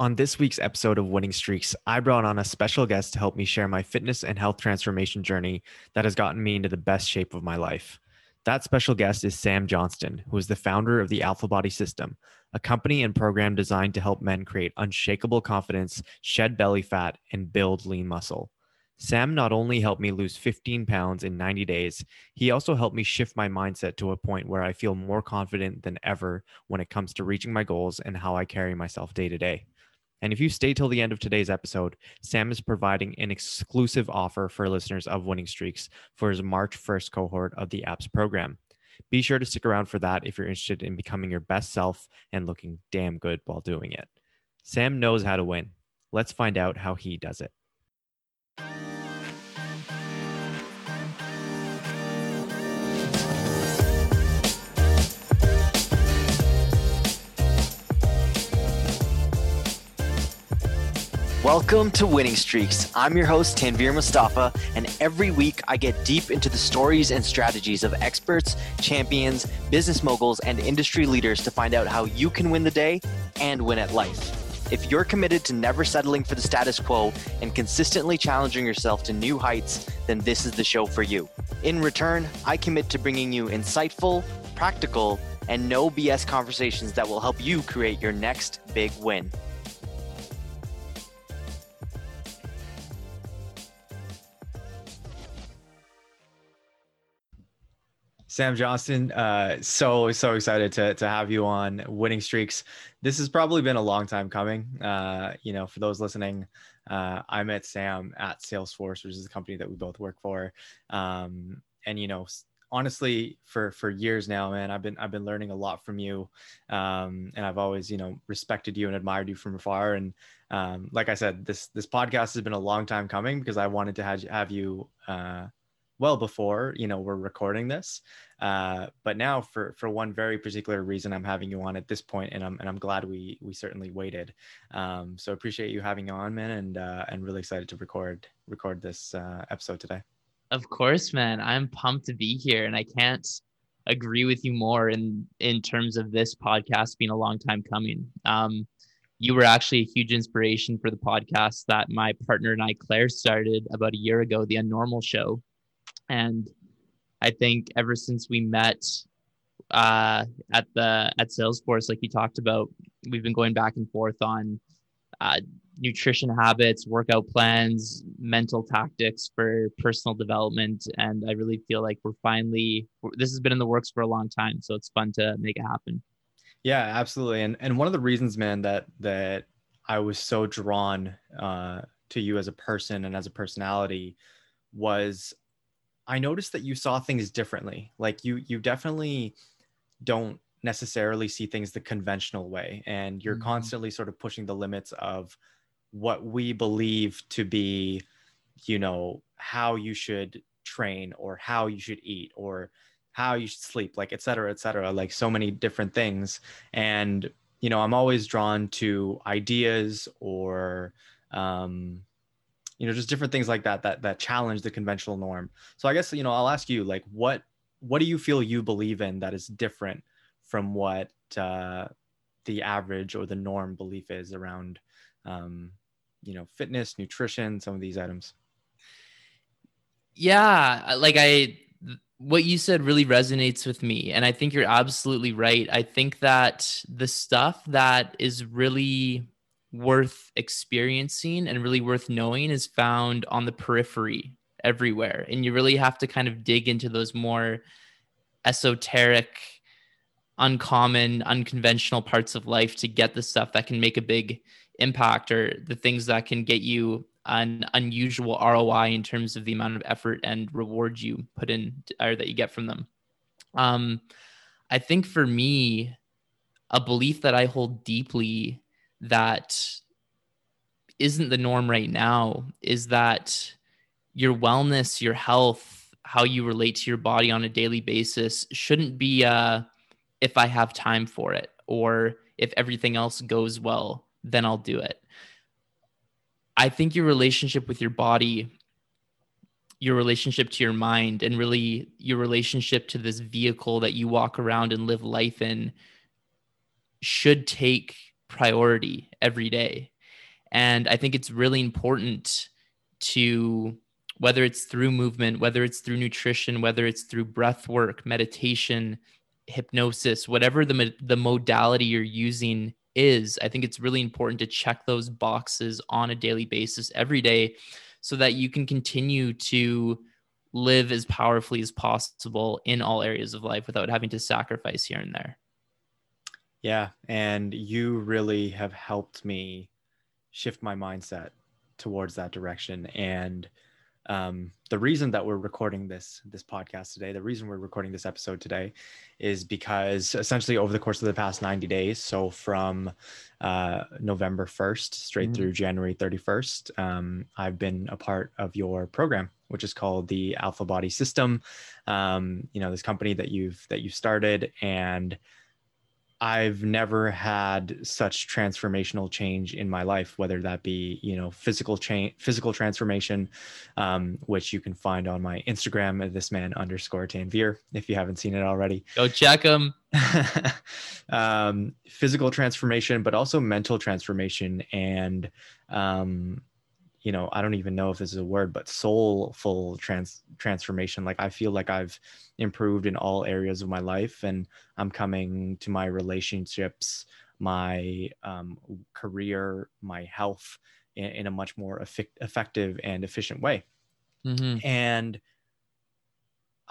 On this week's episode of Winning Streaks, I brought on a special guest to help me share my fitness and health transformation journey that has gotten me into the best shape of my life. That special guest is Sam Johnston, who is the founder of the Alpha Body System, a company and program designed to help men create unshakable confidence, shed belly fat, and build lean muscle. Sam not only helped me lose 15 pounds in 90 days, he also helped me shift my mindset to a point where I feel more confident than ever when it comes to reaching my goals and how I carry myself day to day. And if you stay till the end of today's episode, Sam is providing an exclusive offer for listeners of Winning Streaks for his March 1st cohort of the ABS program. Be sure to stick around for that if you're interested in becoming your best self and looking damn good while doing it. Sam knows how to win. Let's find out how he does it. Welcome to Winning Streaks. I'm your host, Tanvir Mustafa, and every week I get deep into the stories and strategies of experts, champions, business moguls, and industry leaders to find out how you can win the day and win at life. If you're committed to never settling for the status quo and consistently challenging yourself to new heights, then this is the show for you. In return, I commit to bringing you insightful, practical, and no BS conversations that will help you create your next big win. Sam Johnston, uh, so so excited to to have you on Winning Streaks. This has probably been a long time coming. Uh, you know, for those listening, uh, I met Sam at Salesforce, which is a company that we both work for. Um, and you know, honestly, for for years now, man, I've been I've been learning a lot from you, um, and I've always you know respected you and admired you from afar. And um, like I said, this this podcast has been a long time coming because I wanted to have have you. Uh, well before you know we're recording this uh, but now for for one very particular reason i'm having you on at this point and i'm and i'm glad we we certainly waited. Um, so appreciate you having on man and uh, and really excited to record record this uh, episode today. Of course man. I'm pumped to be here and i can't agree with you more in in terms of this podcast being a long time coming. Um, you were actually a huge inspiration for the podcast that my partner and I, Claire, started about a year ago, the Unnormal Show. And I think ever since we met uh, at the at Salesforce, like you talked about, we've been going back and forth on uh, nutrition habits, workout plans, mental tactics for personal development, and I really feel like we're finally this has been in the works for a long time, so it's fun to make it happen. Yeah, absolutely. And and one of the reasons, man, that that I was so drawn uh, to you as a person and as a personality was I noticed that you saw things differently. Like you you definitely don't necessarily see things the conventional way and you're mm-hmm. constantly sort of pushing the limits of what we believe to be you know how you should train or how you should eat or how you should sleep like et cetera et cetera like so many different things and you know i'm always drawn to ideas or um, you know just different things like that that that challenge the conventional norm. So i guess you know i'll ask you like what what do you feel you believe in that is different from what uh, the average or the norm belief is around um, you know fitness nutrition some of these items? Yeah like i what you said really resonates with me and i think you're absolutely right. I think that the stuff that is really worth experiencing and really worth knowing is found on the periphery everywhere. And you really have to kind of dig into those more esoteric, uncommon, unconventional parts of life to get the stuff that can make a big impact or the things that can get you an unusual ROI in terms of the amount of effort and reward you put in or that you get from them. Um, I think for me, a belief that I hold deeply that isn't the norm right now is that your wellness, your health, how you relate to your body on a daily basis shouldn't be uh, if I have time for it or if everything else goes well, then I'll do it. I think your relationship with your body, your relationship to your mind, and really your relationship to this vehicle that you walk around and live life in should take priority every day. And I think it's really important to, whether it's through movement, whether it's through nutrition, whether it's through breath work, meditation, hypnosis, whatever the, the modality you're using is, I think it's really important to check those boxes on a daily basis every day so that you can continue to live as powerfully as possible in all areas of life without having to sacrifice here and there. Yeah. And you really have helped me shift my mindset towards that direction. And um, the reason that we're recording this this podcast today, the reason we're recording this episode today, is because essentially over the course of the past 90 days, so from uh, November 1st straight mm-hmm. through January 31st, um, I've been a part of your program, which is called the Alpha Body System. Um, you know, this company that you've that you started and I've never had such transformational change in my life, whether that be you know physical change, physical transformation, um, which you can find on my Instagram at this man underscore Tanvir if you haven't seen it already. Go check him. um, physical transformation, but also mental transformation and um, you know i don't even know if this is a word but soulful trans transformation like i feel like i've improved in all areas of my life and i'm coming to my relationships my um, career my health in, in, a much more effect- effective and efficient way mm-hmm. and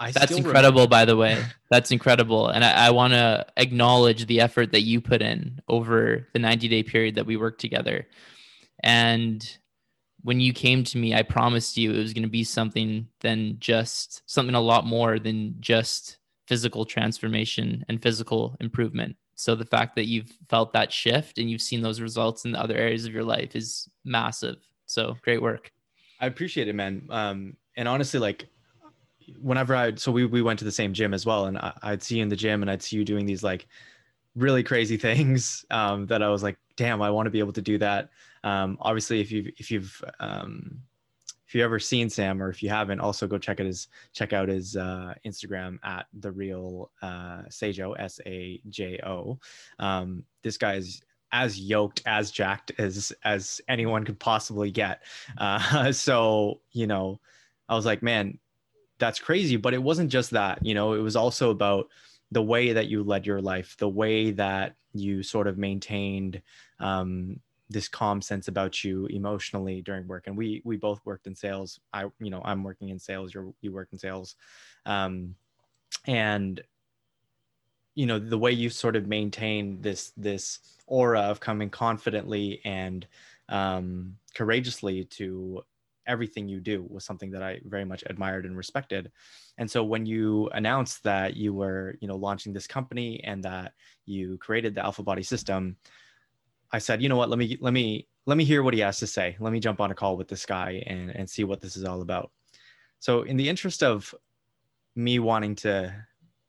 I That's incredible, remember. by the way. That's incredible. And I, I want to acknowledge the effort that you put in over the 90 day period that we worked together. And when you came to me, I promised you it was going to be something than just something a lot more than just physical transformation and physical improvement. So the fact that you've felt that shift and you've seen those results in the other areas of your life is massive. So great work. I appreciate it, man. Um, and honestly, like whenever I, so we, we went to the same gym as well. And I, would see you in the gym and I'd see you doing these like really crazy things um, that I was like, damn, I want to be able to do that. Um, obviously, if you've if you've um, if you've ever seen Sam or if you haven't, also go check out his check out his uh, Instagram at the real uh, Sajo S A J O. Um, this guy is as yoked, as jacked as as anyone could possibly get. Uh, so you know, I was like, man, that's crazy. But it wasn't just that. You know, it was also about the way that you led your life, the way that you sort of maintained um, this calm sense about you emotionally during work and we we both worked in sales i you know i'm working in sales you you work in sales um, and you know the way you sort of maintain this this aura of coming confidently and um, courageously to everything you do was something that I very much admired and respected. And so when you announced that you were, you know, launching this company and that you created the Alpha Body system, I said, you know what, let me let me let me hear what he has to say. Let me jump on a call with this guy and and see what this is all about. So in the interest of me wanting to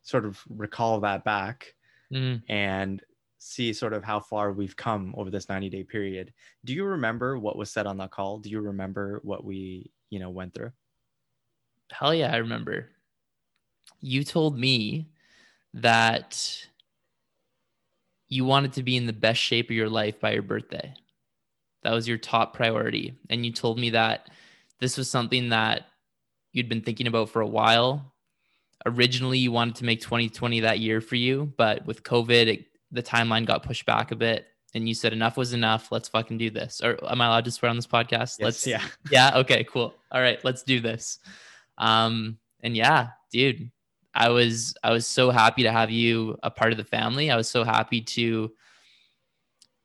sort of recall that back mm. and see sort of how far we've come over this 90 day period. Do you remember what was said on that call? Do you remember what we, you know, went through? Hell yeah, I remember. You told me that you wanted to be in the best shape of your life by your birthday. That was your top priority. And you told me that this was something that you'd been thinking about for a while. Originally, you wanted to make 2020 that year for you, but with COVID, it, the timeline got pushed back a bit. And you said enough was enough. Let's fucking do this. Or am I allowed to swear on this podcast? Yes, let's yeah. Yeah. Okay, cool. All right, let's do this. Um, and yeah, dude, I was I was so happy to have you a part of the family. I was so happy to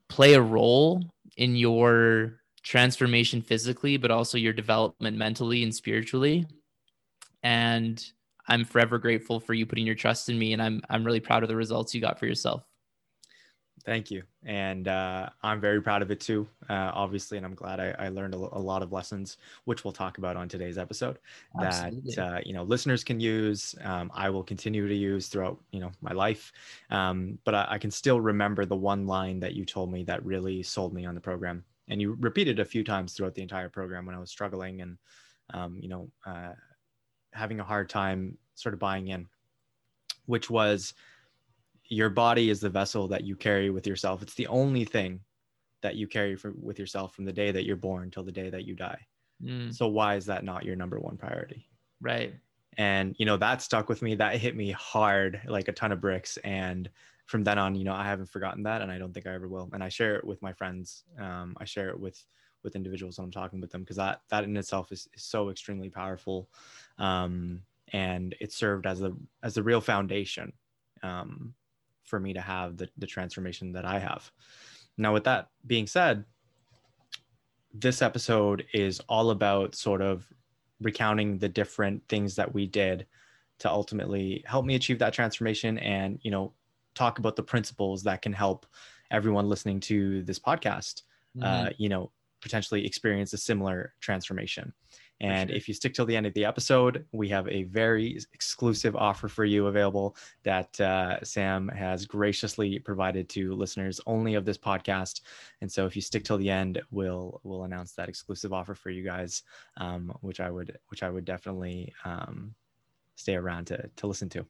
play a role in your transformation physically, but also your development mentally and spiritually. And I'm forever grateful for you putting your trust in me, and I'm I'm really proud of the results you got for yourself. Thank you. And uh, I'm very proud of it too, uh, obviously. And I'm glad I, I learned a, a, lot of lessons, which we'll talk about on today's episode Absolutely. that, uh, you know, listeners can use. Um, I will continue to use throughout, you know, my life. Um, but I, I, can still remember the one line that you told me that really sold me on the program. And you repeated a few times throughout the entire program when I was struggling and, um, you know, uh, having a hard time sort of buying in, which was, your body is the vessel that you carry with yourself. It's the only thing that you carry for, with yourself from the day that you're born till the day that you die. Mm, So why is that not your number one priority? right. And you know that stuck with me. That hit me hard, like a ton of bricks. And from then on, you know, I haven't forgotten that, and I don't think I ever will. And I share it with my friends. Um, I share it with with individuals when I'm talking with them because that that in itself is, is so extremely powerful, um, and it served as the as the real foundation um, for me to have the the transformation that I have. Now, with that being said, this episode is all about sort of recounting the different things that we did to ultimately help me achieve that transformation and you know talk about the principles that can help everyone listening to this podcast uh, Mhm. you know potentially experience a similar transformation and if you stick till the end of the episode we have a very exclusive offer for you available that uh, sam has graciously provided to listeners only of this podcast. And so if you stick till the end we'll we'll announce that exclusive offer for you guys um, which i would which i would definitely um, stay around to to listen to.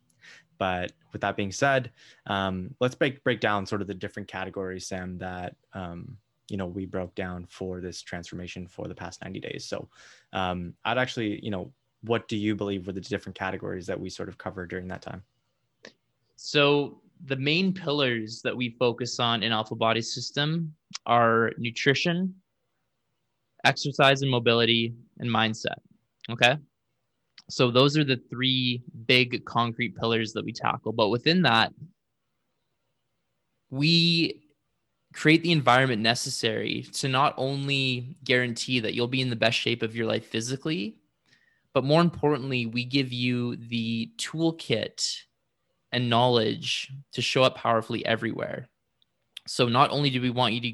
But with that being said um, let's break break down sort of the different categories sam that um, you know we broke down for this transformation for the past 90 days so um, i'd actually you know what do you believe were the different categories that we sort of covered during that time So the main pillars that we focus on in Alpha Body System are nutrition, exercise and mobility, and mindset. Okay. So those are the three big concrete pillars that we tackle. But within that, we create the environment necessary to not only guarantee that you'll be in the best shape of your life physically, but more importantly, we give you the toolkit and knowledge to show up powerfully everywhere. So not only do we want you to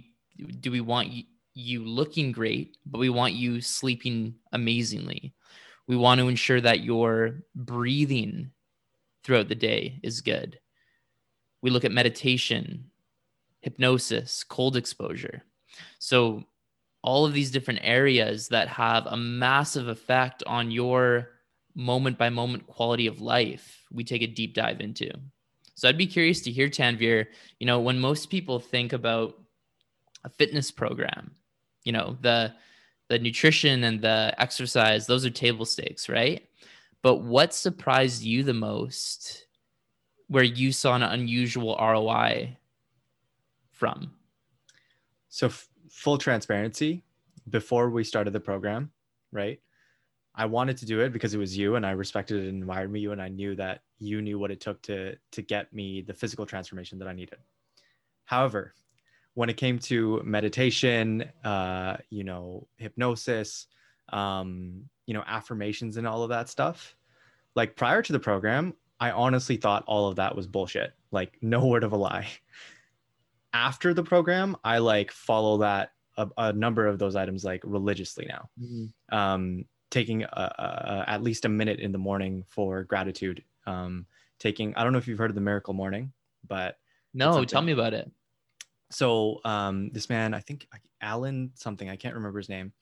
do we want you, looking great, but we want you sleeping amazingly. We want to ensure that your breathing throughout the day is good. We look at meditation, hypnosis, cold exposure. So all of these different areas that have a massive effect on your moment by moment quality of life, we take a deep dive into. So I'd be curious to hear, Tanvir, you know, when most people think about a fitness program, you know, the the nutrition and the exercise, those are table stakes, right? But what surprised you the most where you saw an unusual ROI from? so f- full transparency before we started the program right i wanted to do it because it was you and i respected and admired you and i knew that you knew what it took to to get me the physical transformation that i needed. However when it came to meditation uh you know hypnosis um you know affirmations and all of that stuff like prior to the program i honestly thought all of that was bullshit. Like no word of a lie after the program i like follow that a, a number of those items like religiously now. Um taking a, a, at least a minute in the morning for gratitude. Um taking i don't know if you've heard of the miracle morning but No, tell me about it. so um this man i think alan something i can't remember his name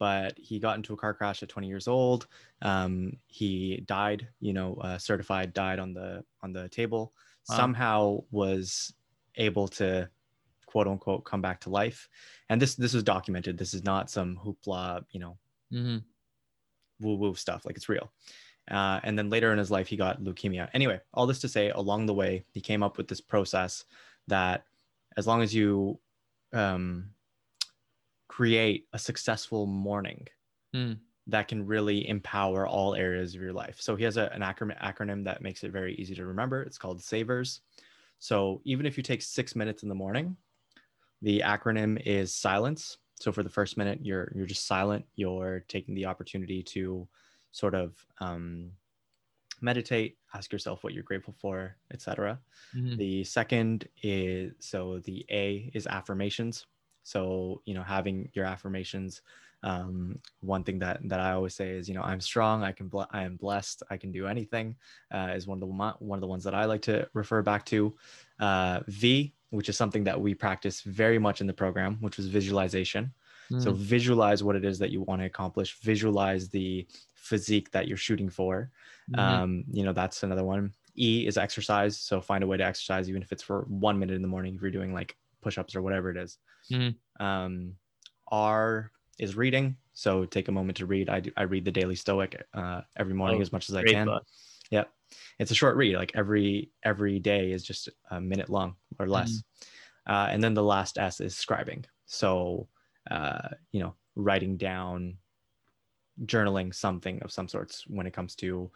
but he got into a car crash at 20 years old. Um he died you know uh, certified died on the on the table. Wow. somehow was able to quote unquote come back to life and this this was documented this is not some hoopla you know hmm woo woo stuff. Like it's real. Uh, and then later in his life, he got leukemia. Anyway, all this to say, along the way, he came up with this process that as long as you um, create a successful morning, Mm. that can really empower all areas of your life. So he has a, an acronym, acronym that makes it very easy to remember. It's called SAVERS. So even if you take six minutes in the morning, the acronym is silence. So for the first minute, you're you're just silent. You're taking the opportunity to sort of um, meditate, ask yourself what you're grateful for, etc. Mhm. The second is so the A is affirmations. So you know having your affirmations. Um, one thing that that I always say is you know I'm strong. I can I am blessed. I can do anything. Uh, is one of the one of the ones that I like to refer back to. Uh, v, which is something that we practice very much in the program, which was visualization. So Mm. visualize what it is that you want to accomplish. Visualize the physique that you're shooting for Mhm. um, you know that's another one e is exercise so find a way to exercise even if it's for one minute in the morning if you're doing like push-ups or whatever it is Mhm. Um, R is reading. So take a moment to read. I do, I read the Daily Stoic uh, every morning Oh, as much as I can. book. Yep. It's a short read. Like every every day is just a minute long or less. Uh, and then the last S is scribing. So uh, you know, writing down, journaling something of some sorts when it comes to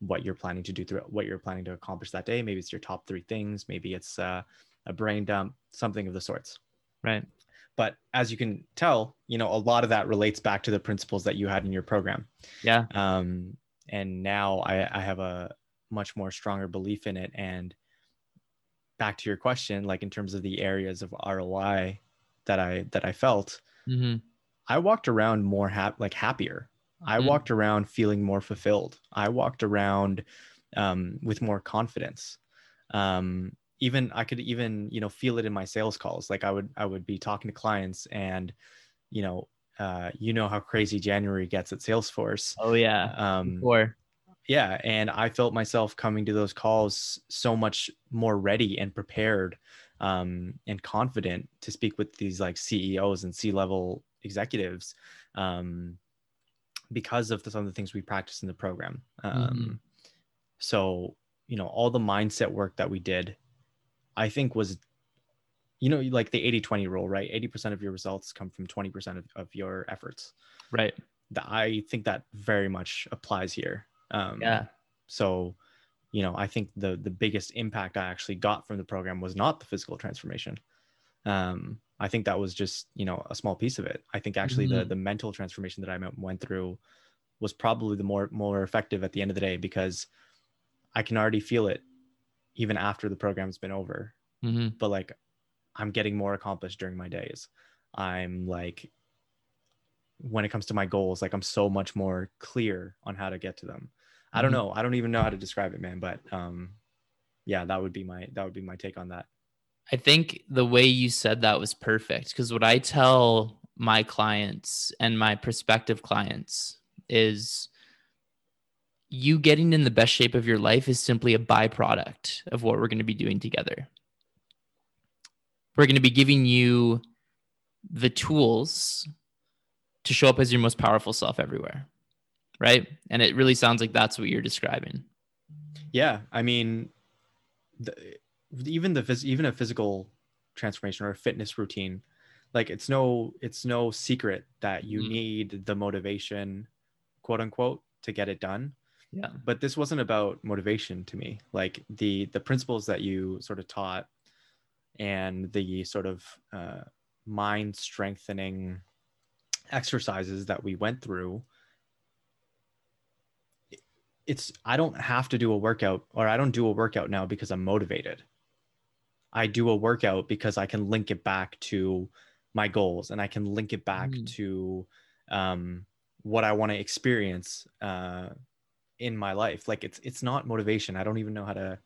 what you're planning to do through what you're planning to accomplish that day. Maybe it's your top three things. Maybe it's uh, a brain dump, something of the sorts. Right. But as you can tell, you know, a lot of that relates back to the principles that you had in your program. Yeah. um, and now I, I have a much more stronger belief in it. And back to your question like in terms of the areas of roi that i that i felt hmm i walked around more hap- like happier. I Mhm. walked around feeling more fulfilled. I walked around um, with more confidence. Um, even i could even you know feel it in my sales calls like i would i would be talking to clients and you know uh, you know how crazy january gets at salesforce Oh yeah. um, Or yeah and i felt myself coming to those calls so much more ready and prepared um, and confident to speak with these like ceos and c-level executives um, because of the, some of the things we practice in the program um, Mhm. so you know all the mindset work that we did i think was you know like the 80-20 rule right 80% of your results come from 20% of, of your efforts right. i think that very much applies here um, Yeah. so you know i think the the biggest impact i actually got from the program was not the physical transformation um i think that was just you know a small piece of it i think actually the Mhm. the mental transformation that i went- went through was probably the more more effective at the end of the day because i can already feel it even after the program's been over. Hmm but like i'm getting more accomplished during my days. I'm like when it comes to my goals like i'm so much more clear on how to get to them. I don't Mhm. know. I don't even know how to describe it man but um yeah that would be my that would be my take on that. I think the way you said that was perfect because what I tell my clients and my prospective clients is you getting in the best shape of your life is simply a byproduct of what we're going to be doing together. We're going to be giving you the tools to show up as your most powerful self everywhere. Right. And it really sounds like that's what you're describing. yeah i mean the, even the phys- even a physical transformation or a fitness routine like it's no it's no secret that you Mhm. need the motivation quote unquote to get it done Yeah. but this wasn't about motivation to me like the the principles that you sort of taught and the sort of uh, mind strengthening exercises that we went through it's i don't have to do a workout or i don't do a workout now because i'm motivated i do a workout because i can link it back to my goals and i can link it back Mm. to um, what i want to experience uh, in my life like it's it's not motivation i don't even know how to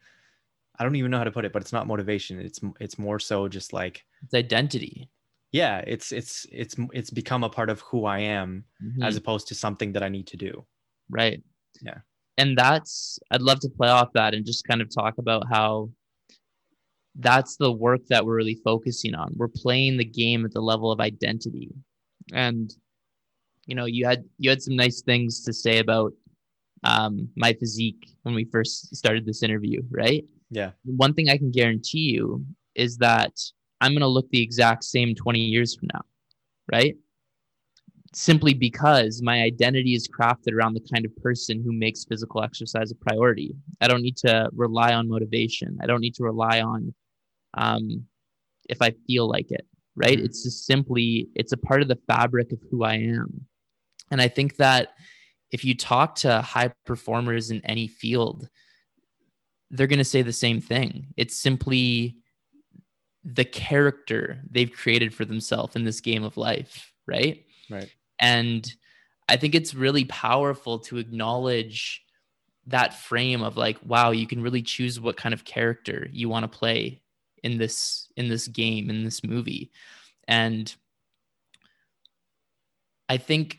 i don't even know how to put it but it's not motivation it's it's more so just like It's identity. yeah it's it's it's it's become a part of who i am Mhm. as opposed to something that i need to do Right. Yeah. And that's, I'd love to play off that and just kind of talk about how that's the work that we're really focusing on. We're playing the game at the level of identity. And, you know, you had, you had some nice things to say about um, my physique when we first started this interview, right? yeah One thing I can guarantee you is that I'm going to look the exact same 20 years from now, right? simply because my identity is crafted around the kind of person who makes physical exercise a priority. I don't need to rely on motivation. I don't need to rely on um, if I feel like it, right? Mhm. It's just simply, it's a part of the fabric of who I am. And I think that if you talk to high performers in any field, they're going to say the same thing. It's simply the character they've created for themselves in this game of life, right? right and i think it's really powerful to acknowledge that frame of like wow you can really choose what kind of character you want to play in this in this game in this movie and i think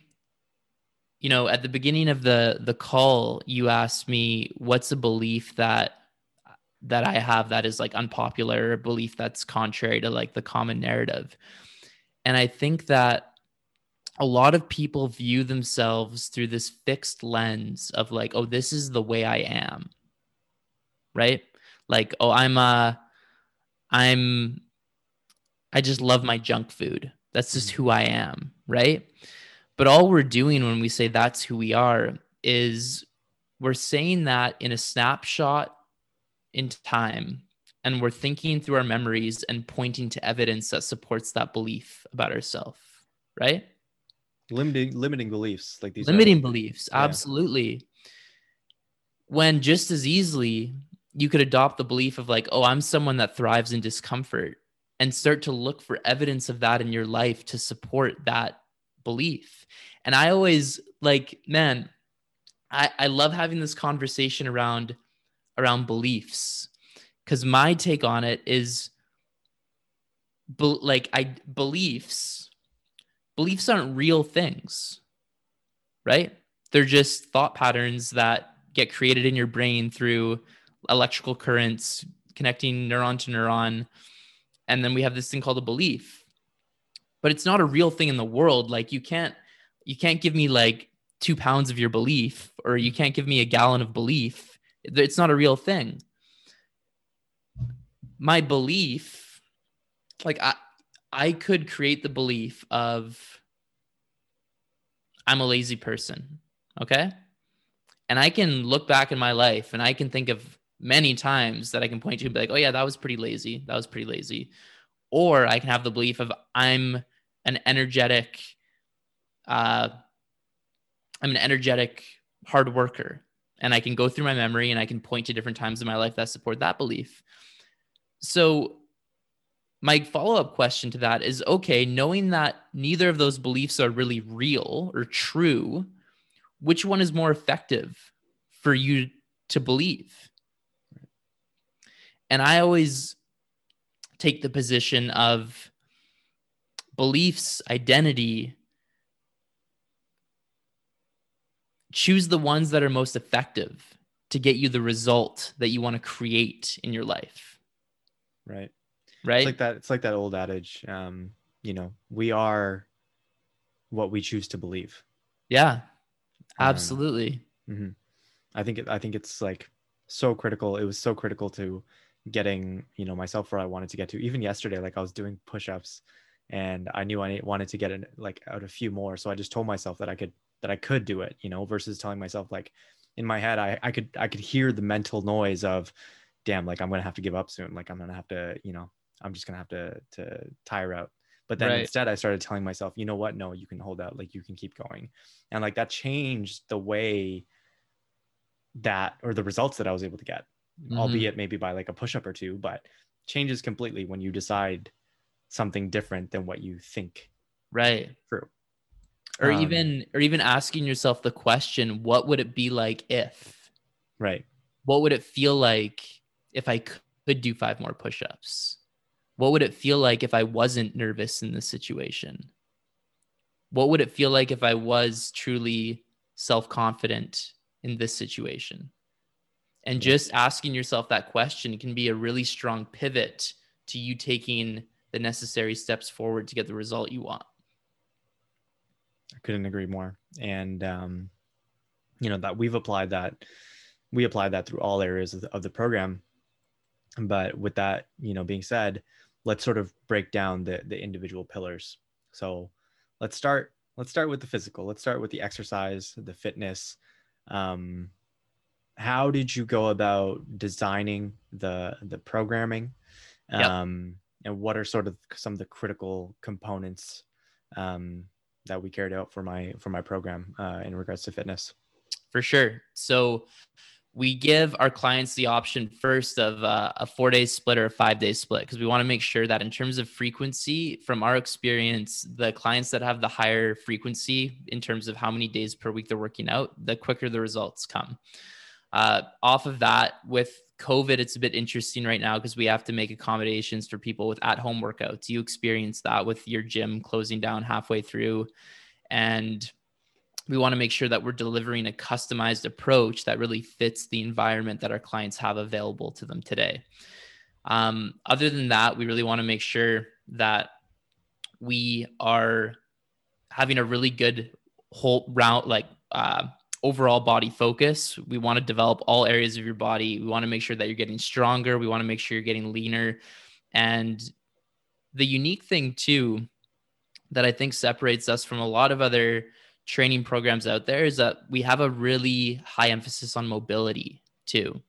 you know at the beginning of the the call you asked me what's a belief that that i have that is like unpopular a belief that's contrary to like the common narrative And I think that a lot of people view themselves through this fixed lens of like, oh, this is the way I am. Right? Like, oh, I'm uh I'm I just love my junk food. That's just mm-hmm. who I am, right? But all we're doing when we say that's who we are is we're saying that in a snapshot in time and we're thinking through our memories and pointing to evidence that supports that belief about ourselves, right? limiting limiting beliefs like these limiting are, beliefs yeah. absolutely when just as easily you could adopt the belief of like oh i'm someone that thrives in discomfort and start to look for evidence of that in your life to support that belief and i always like man i i love having this conversation around around beliefs because my take on it is be, like i beliefs beliefs aren't real things, right? They're just thought patterns that get created in your brain through electrical currents connecting neuron to neuron. And then we have this thing called a belief. But it's not a real thing in the world. Like you can't you can't give me like two pounds of your belief, or you can't give me a gallon of belief. It's not a real thing. My belief, like I, I could create the belief of I'm a lazy person. Okay. And I can look back in my life and I can think of many times that I can point to and be like, oh, yeah, that was pretty lazy. That was pretty lazy. Or I can have the belief of I'm an energetic, uh, I'm an energetic hard worker. And I can go through my memory and I can point to different times in my life that support that belief. So my follow up question to that is okay, knowing that neither of those beliefs are really real or true, which one is more effective for you to believe? And I always take the position of beliefs, identity. Choose the ones that are most effective to get you the result that you want to create in your life. Right right it's like that it's like that old adage um you know we are what we choose to believe yeah um, absolutely um, mm-hmm. i think it, i think it's like so critical it was so critical to getting you know myself where i wanted to get to even yesterday like i was doing push-ups and i knew i wanted to get in like out a few more so i just told myself that i could that i could do it you know versus telling myself like in my head i i could i could hear the mental noise of damn like i'm gonna have to give up soon like i'm gonna have to you know I'm just gonna have to to tire out. But then right. instead, I started telling myself, you know what? No, you can hold out. Like you can keep going, and like that changed the way that or the results that I was able to get, mm-hmm. albeit maybe by like a push up or two, but changes completely when you decide something different than what you think. Right. True. Or um, even or even asking yourself the question, what would it be like if? Right. What would it feel like if I could do five more push-ups? What would it feel like if I wasn't nervous in this situation? What would it feel like if I was truly self confident in this situation? And just asking yourself that question can be a really strong pivot to you taking the necessary steps forward to get the result you want. I couldn't agree more. And, um, you know, that we've applied that, we applied that through all areas of the, of the program. But with that, you know, being said, let's sort of break down the the individual pillars. So let's start let's start with the physical. Let's start with the exercise, the fitness. Um, how did you go about designing the the programming? Um, yep. And what are sort of some of the critical components um, that we carried out for my for my program uh, in regards to fitness? For sure. So we give our clients the option first of uh, a four day split or a five day split because we want to make sure that in terms of frequency from our experience the clients that have the higher frequency in terms of how many days per week they're working out the quicker the results come uh, off of that with covid it's a bit interesting right now because we have to make accommodations for people with at home workouts you experience that with your gym closing down halfway through and we want to make sure that we're delivering a customized approach that really fits the environment that our clients have available to them today. Um, other than that, we really want to make sure that we are having a really good whole round like uh, overall body focus. We want to develop all areas of your body. We want to make sure that you're getting stronger. We want to make sure you're getting leaner. And the unique thing too that I think separates us from a lot of other training programs out there is that we have a really high emphasis on mobility too.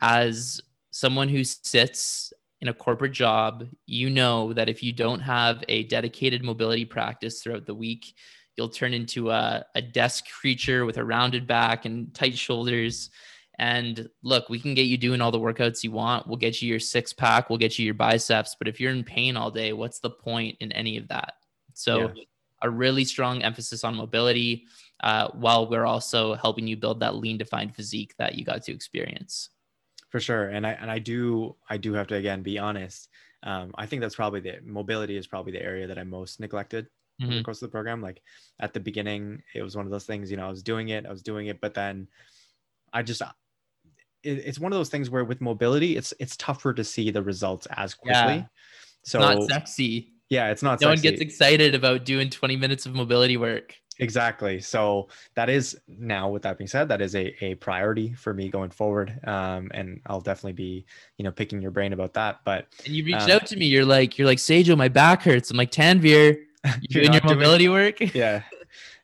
As someone who sits in a corporate job, you know that if you don't have a dedicated mobility practice throughout the week, you'll turn into a, a desk creature with a rounded back and tight shoulders. And look, we can get you doing all the workouts you want. We'll get you your six pack, we'll get you your biceps. But if you're in pain all day, what's the point in any of that? So, yeah. a really strong emphasis on mobility uh, while we're also helping you build that lean defined physique that you got to experience for sure and i and i do i do have to again be honest um, i think that's probably the mobility is probably the area that I'm most neglected mm-hmm. the course of the program like at the beginning it was one of those things you know i was doing it i was doing it but then i just it, it's one of those things where with mobility it's it's tougher to see the results as quickly yeah. so not sexy yeah it's not no sexy. one gets excited about doing 20 minutes of mobility work Exactly. So that is now, with that being said, that is a, a priority for me going forward. Um, and I'll definitely be, you know, picking your brain about that. But and you reached um, out to me. You're like, you're like, Sajo, my back hurts. I'm like, Tanvir, you doing your mobility doing, work? yeah.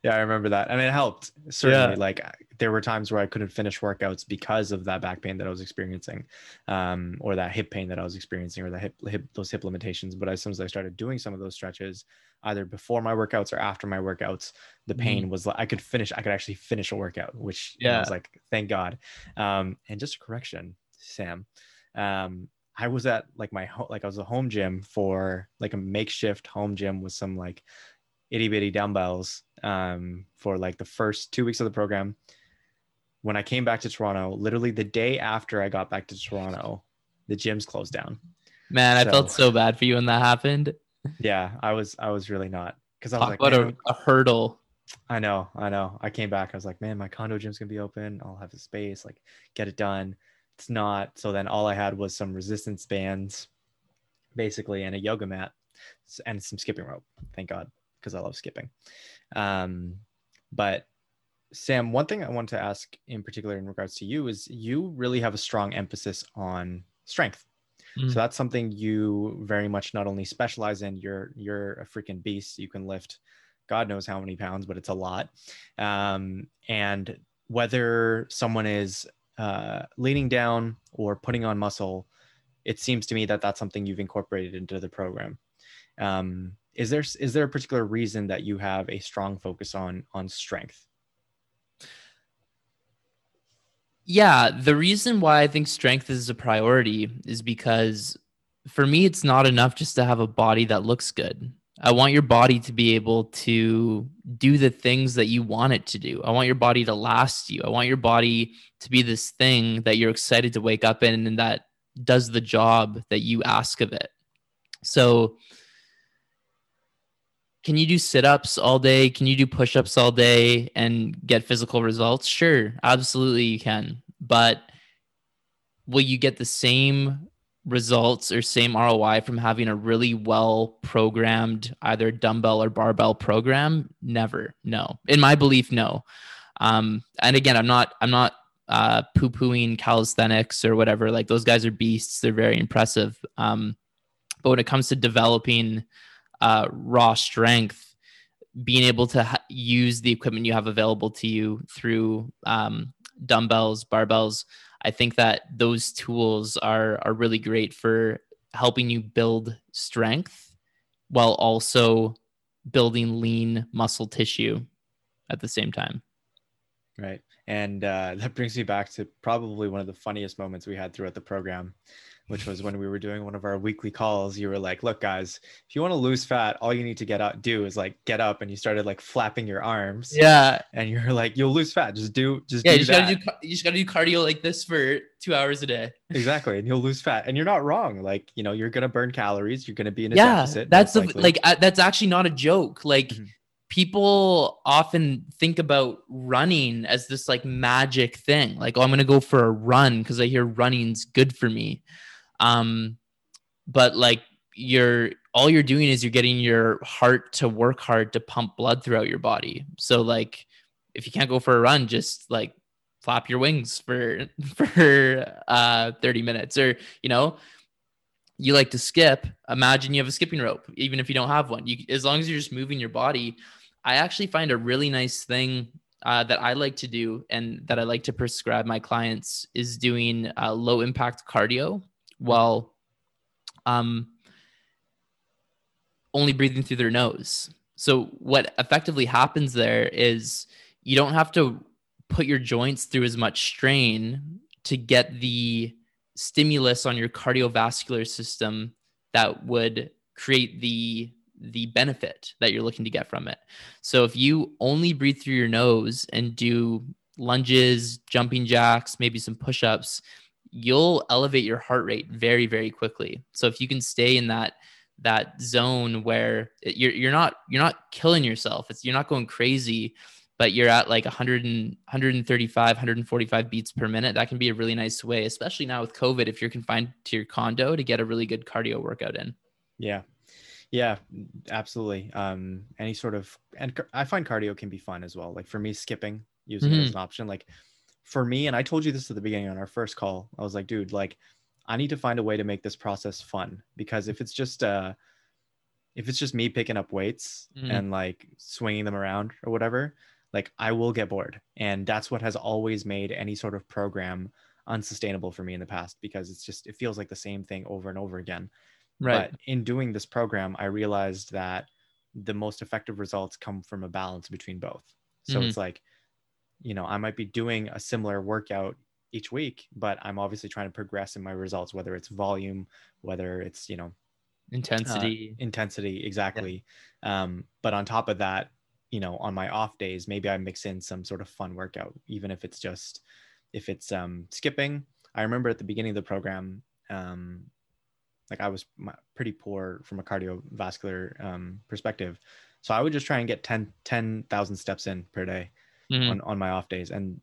Yeah. I remember that. And it helped certainly. Yeah. Like there were times where I couldn't finish workouts because of that back pain that I was experiencing, um, or that hip pain that I was experiencing, or the hip, hip those hip limitations. But as soon as I started doing some of those stretches, either before my workouts or after my workouts, the pain mm was like I could finish. I could actually finish a workout, which yeah, I was like, thank God. Um, and just a correction, Sam. Um, I was at like my home, like I was a home gym for like a makeshift home gym with some like itty bitty dumbbells um, for like the first two weeks of the program when I came back to Toronto, literally the day after I got back to Toronto, the gyms closed down. Man, so, I felt so bad for you when that happened. Yeah, I was I was really not because I was Talk like, about a, a, hurdle. I know, I know. I came back. I was like, man, my condo gym's gonna be open. I'll have the space, like, get it done. It's not. So then all I had was some resistance bands, basically, and a yoga mat, and some skipping rope. Thank God, because I love skipping. Um, but Sam, one thing I want to ask in particular in regards to you is you really have a strong emphasis on strength. Mm. So that's something you very much not only specialize in, you're you're a freaking beast. You can lift God knows how many pounds, but it's a lot. Um, and whether someone is uh, leaning down or putting on muscle, it seems to me that that's something you've incorporated into the program. Um, is there is there a particular reason that you have a strong focus on on strength? Yeah, the reason why I think strength is a priority is because for me, it's not enough just to have a body that looks good. I want your body to be able to do the things that you want it to do. I want your body to last you. I want your body to be this thing that you're excited to wake up in and that does the job that you ask of it. So, can you do sit-ups all day can you do push-ups all day and get physical results sure absolutely you can but will you get the same results or same ROI from having a really well programmed either dumbbell or barbell program? Never no. In my belief no. Um and again i'm not i'm not uh poo pooing calisthenics or whatever. Like those guys are beasts. They're very impressive. Um but when it comes to developing uh, raw strength, being able to ha- use the equipment you have available to you through um, dumbbells, barbells, I think that those tools are are really great for helping you build strength while also building lean muscle tissue at the same time. Right. And uh, that brings me back to probably one of the funniest moments we had throughout the program which was when we were doing one of our weekly calls. You were like, "Look, guys, if you want to lose fat, all you need to get out do is like get up." And you started like flapping your arms. Yeah. And you're like, "You'll lose fat. Just do, just yeah. Do you just gotta do, you just gotta do cardio like this for two hours a day. exactly, and you'll lose fat. And you're not wrong. Like you know, you're gonna burn calories. You're gonna be in a yeah, deficit. That's the, like uh, that's actually not a joke. Like. Mm-hmm people often think about running as this like magic thing like oh i'm going to go for a run because i hear running's good for me um, but like you're all you're doing is you're getting your heart to work hard to pump blood throughout your body. So like if you can't go for a run, just like flap your wings for for uh 30 minutes or you know you like to skip imagine you have a skipping rope even if you don't have one you as long as you're just moving your body i actually find a really nice thing uh, that i like to do and that i like to prescribe my clients is doing uh, low impact cardio while um only breathing through their nose so what effectively happens there is you don't have to put your joints through as much strain to get the stimulus on your cardiovascular system that would create the the benefit that you're looking to get from it. So if you only breathe through your nose and do lunges, jumping jacks, maybe some push-ups, you'll elevate your heart rate very very quickly. So if you can stay in that that zone where you're you're not you're not killing yourself. It's you're not going crazy but you're at like 100 and 135 145 beats per minute that can be a really nice way especially now with covid if you're confined to your condo to get a really good cardio workout in yeah yeah absolutely um any sort of and i find cardio can be fun as well like for me skipping using mm-hmm. it as mm-hmm. an option like for me and i told you this at the beginning on our first call i was like dude like i need to find a way to make this process fun because if it's just uh if it's just me picking up weights mm-hmm. and like swinging them around or whatever like I will get bored. And that's what has always made any sort of program unsustainable for me in the past because it's just it feels like the same thing over and over again. Right. But in doing this program, I realized that the most effective results come from a balance between both. So mm-hmm. it's like, you know, I might be doing a similar workout each week, but I'm obviously trying to progress in my results, whether it's volume, whether it's, you know, intensity, uh, intensity, exactly. Yeah. Um, but on top of that, you know on my off days maybe i mix in some sort of fun workout even if it's just if it's um skipping i remember at the beginning of the program um like i was pretty poor from a cardiovascular um, perspective so i would just try and get 10 10,000 steps in per day mm-hmm. on, on my off days. And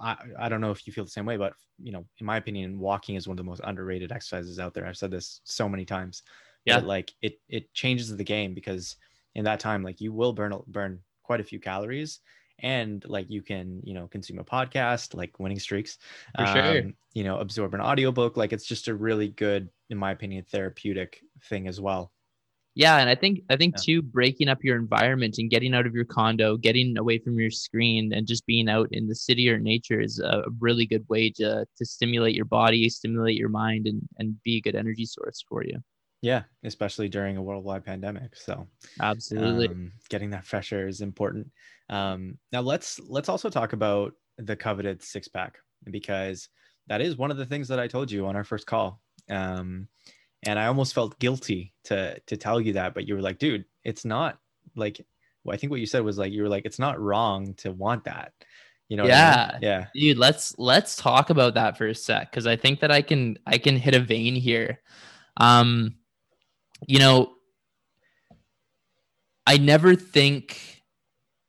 I, I don't know if you feel the same way but you know in my opinion walking is one of the most underrated exercises out there. I've said this so many times yeah. but like it it changes the game because in that time like you will burn burn quite a few calories and like you can you know consume a podcast like winning streaks For sure. Um, you know absorb an audiobook. Like it's just a really good in my opinion therapeutic thing as well yeah and i think i think yeah. too breaking up your environment and getting out of your condo getting away from your screen and just being out in the city or nature is a really good way to to stimulate your body stimulate your mind and and be a good energy source for you yeah, especially during a worldwide pandemic. So absolutely, um, getting that fresh air is important. Um, now let's let's also talk about the coveted six pack because that is one of the things that I told you on our first call. Um, and I almost felt guilty to to tell you that, but you were like, dude, it's not like. Well, I think what you said was like you were like, it's not wrong to want that. You know yeah I mean? yeah dude let's let's talk about that for a sec because i think that i can i can hit a vein here um you know, I never think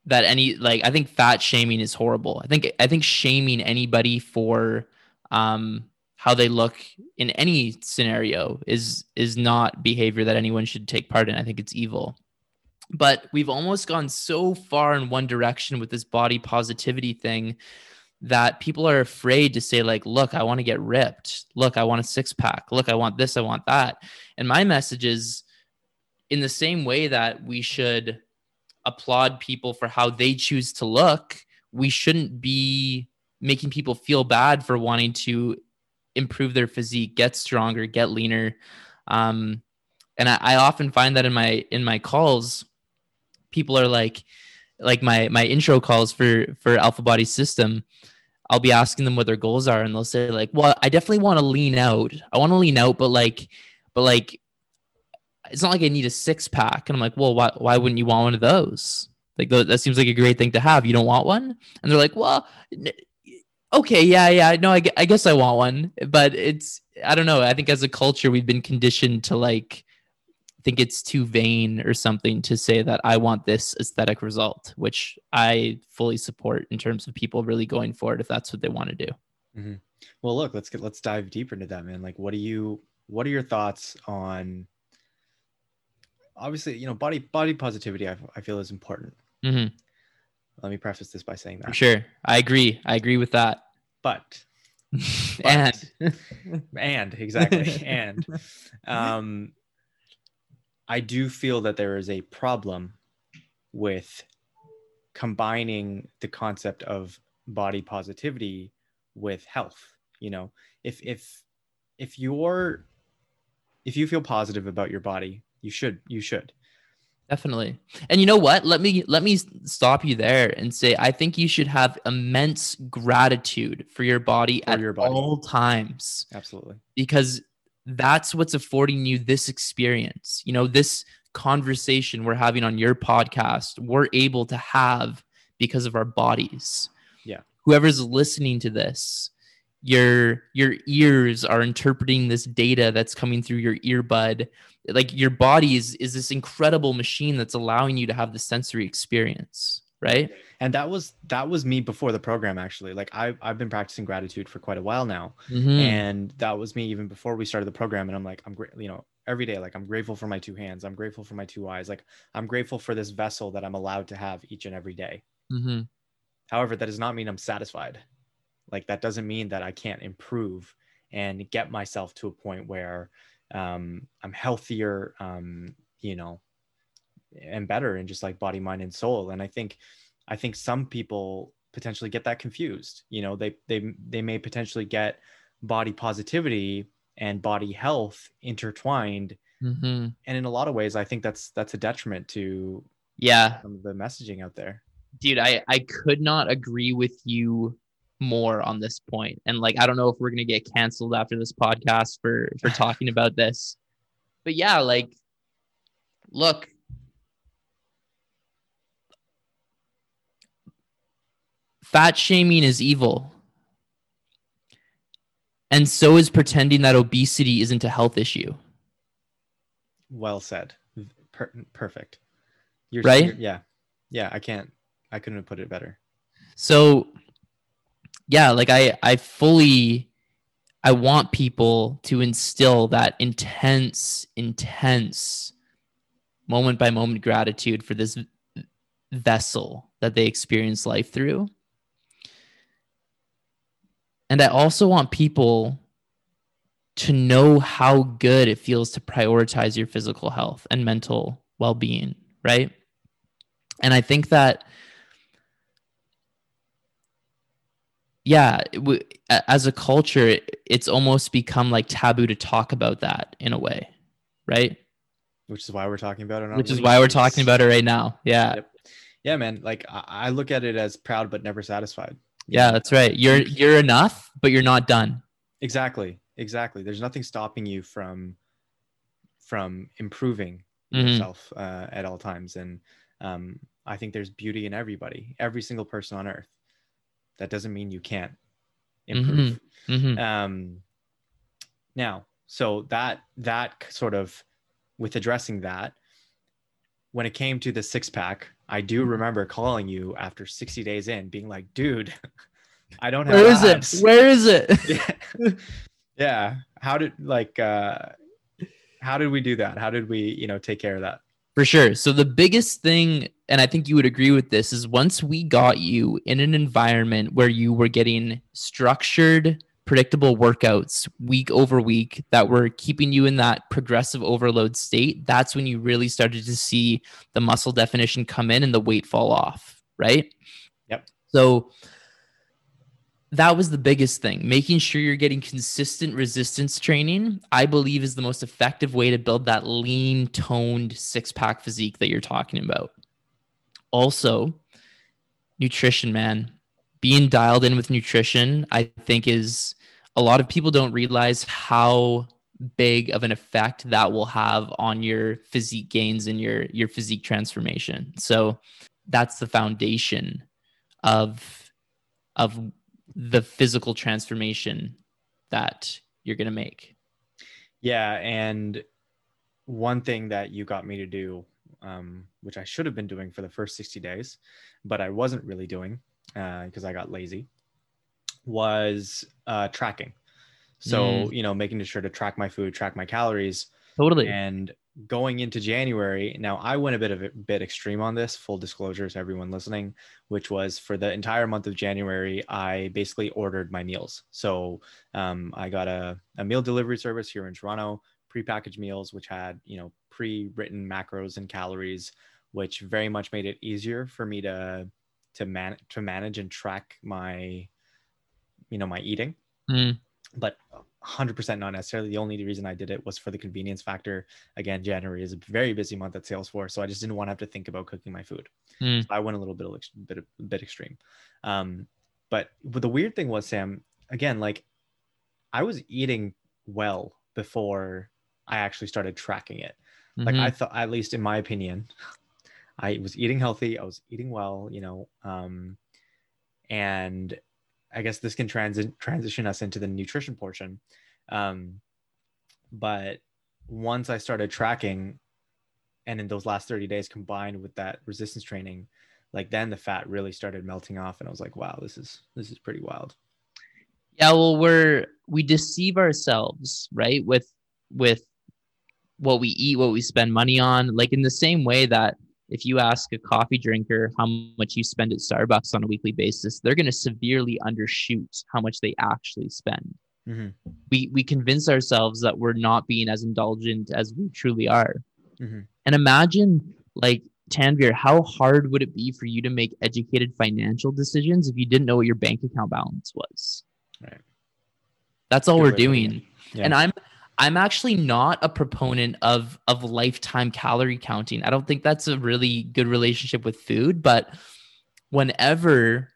that any like I think fat shaming is horrible. I think I think shaming anybody for um how they look in any scenario is is not behavior that anyone should take part in. I think it's evil. But we've almost gone so far in one direction with this body positivity thing that people are afraid to say like look i want to get ripped look i want a six pack look i want this i want that and my message is in the same way that we should applaud people for how they choose to look we shouldn't be making people feel bad for wanting to improve their physique get stronger get leaner um, and I, I often find that in my in my calls people are like like my my intro calls for for alpha body system I'll be asking them what their goals are, and they'll say like, "Well, I definitely want to lean out. I want to lean out, but like, but like, it's not like I need a six pack." And I'm like, "Well, why why wouldn't you want one of those? Like, that seems like a great thing to have. You don't want one?" And they're like, "Well." Okay yeah yeah no I, I guess i want one but it's i don't know i think as a culture we've been conditioned to like think it's too vain or something to say that I want this aesthetic result, which I fully support in terms of people really going for it if that's what they want to do. Mm-hmm. Well, look, let's get let's dive deeper into that, man. Like, what do you what are your thoughts on obviously, you know, body body positivity. I, I feel is important. Mhm. Let me preface this by saying For that. sure. I agree. I agree with that. But and and exactly and um i do feel that there is a problem with combining the concept of body positivity with health you know if if if you're if you feel positive about your body you should you should Definitely. And you know what? Let me let me stop you there and say I think you should have immense gratitude for your body For at your body. all times absolutely because that's what's affording you this experience. You know, this conversation we're having on your podcast, we're able to have because of our bodies. Yeah. Whoever's listening to this, your your ears are interpreting this data that's coming through your earbud. Like your body is is this incredible machine that's allowing you to have the sensory experience, right? and that was that was me before the program actually like i i've been practicing gratitude for quite a while now Mhm. and that was me even before we started the program and i'm like i'm great you know every day like i'm grateful for my two hands i'm grateful for my two eyes like i'm grateful for this vessel that i'm allowed to have each and every day Mhm. however that does not mean i'm satisfied like that doesn't mean that i can't improve and get myself to a point where um, i'm healthier um, you know and better in just like body mind and soul. And i think i think some people potentially get that confused. You know they they they may potentially get body positivity and body health intertwined. Mhm. and in a lot of ways i think that's that's a detriment to Yeah, some of the messaging out there. Dude i i could not agree with you more on this point. And like i don't know if we're gonna get canceled after this podcast for for talking about this. But yeah like look. Fat shaming is evil. And so is pretending that obesity isn't a health issue. Well said. Per- perfect. You're Right? you're- yeah. Yeah i can't i couldn't have put it better. So yeah like i i fully i want people to instill that intense intense moment by moment gratitude for this vessel that they experience life through. And i also want people to know how good it feels to prioritize your physical health and mental well-being right? And i think that yeah as a culture it- it's almost become like taboo to talk about that in a way right? Which is why we're talking about it which is why we're talking about it right now yeah. Yep. yeah man like I, I look at it as proud but never satisfied. Yeah that's right. You're you're enough but you're not done. Exactly exactly. There's nothing stopping you from from improving Mhm. yourself uh, at all times. And um, i think there's beauty in everybody every single person on earth that doesn't mean you can't improve Mhm. um now so that that sort of with addressing that when it came to the six pack i do Mm-hmm. remember calling you after 60 days in being like dude i don't have where is abs." it where is it yeah. yeah how did like uh how did we do that how did we you know take care of that For sure. So the biggest thing, and I think you would agree with this, is once we got you in an environment where you were getting structured, predictable workouts week over week that were keeping you in that progressive overload state, that's when you really started to see the muscle definition come in and the weight fall off, right? Yep. So that was the biggest thing. Making sure you're getting consistent resistance training, I believe, is the most effective way to build that lean, toned six pack physique that you're talking about. Also, nutrition, man. Being dialed in with nutrition, I think, is a lot of people don't realize how big of an effect that will have on your physique gains and your your physique transformation. So that's the foundation of of the physical transformation that you're going to make. yeah and one thing that you got me to do um, which i should have been doing for the first 60 days but i wasn't really doing because i got lazy was uh, tracking so Mm. you know making sure to track my food track my calories Totally. and going into January, now I went a bit of a bit extreme on this, full disclosure to everyone listening, which was for the entire month of January, I basically ordered my meals. So um, I got a, a meal delivery service here in Toronto, prepackaged meals, which had, you know, pre-written macros and calories, which very much made it easier for me to to man to manage and track my, you know, my eating. Mm. But 100% not necessarily. The only reason I did it was for the convenience factor. Again, January is a very busy month at Salesforce, so I just didn't want to have to think about cooking my food. Mm. So I went a little bit, bit, a bit extreme. Um, but, but the weird thing was, Sam, again, like I was eating well before I actually started tracking it. Mm-hmm. Like I thought, at least in my opinion, I was eating healthy. I was eating well, you know, um, and I guess this can transi- transition us into the nutrition portion. Um, but once I started tracking, and in those last 30 days combined with that resistance training, like then the fat really started melting off, and I was like, wow, this is this is pretty wild. Yeah, well, we're we deceive ourselves, right? With with what we eat, what we spend money on, like in the same way that if you ask a coffee drinker how much you spend at Starbucks on a weekly basis, they're going to severely undershoot how much they actually spend. Mm-hmm. We we convince ourselves that we're not being as indulgent as we truly are. Mm-hmm. And imagine like Tanvir, how hard would it be for you to make educated financial decisions if you didn't know what your bank account balance was? Right. That's all Good we're doing. Yeah. And I'm I'm actually not a proponent of of lifetime calorie counting. I don't think that's a really good relationship with food, but whenever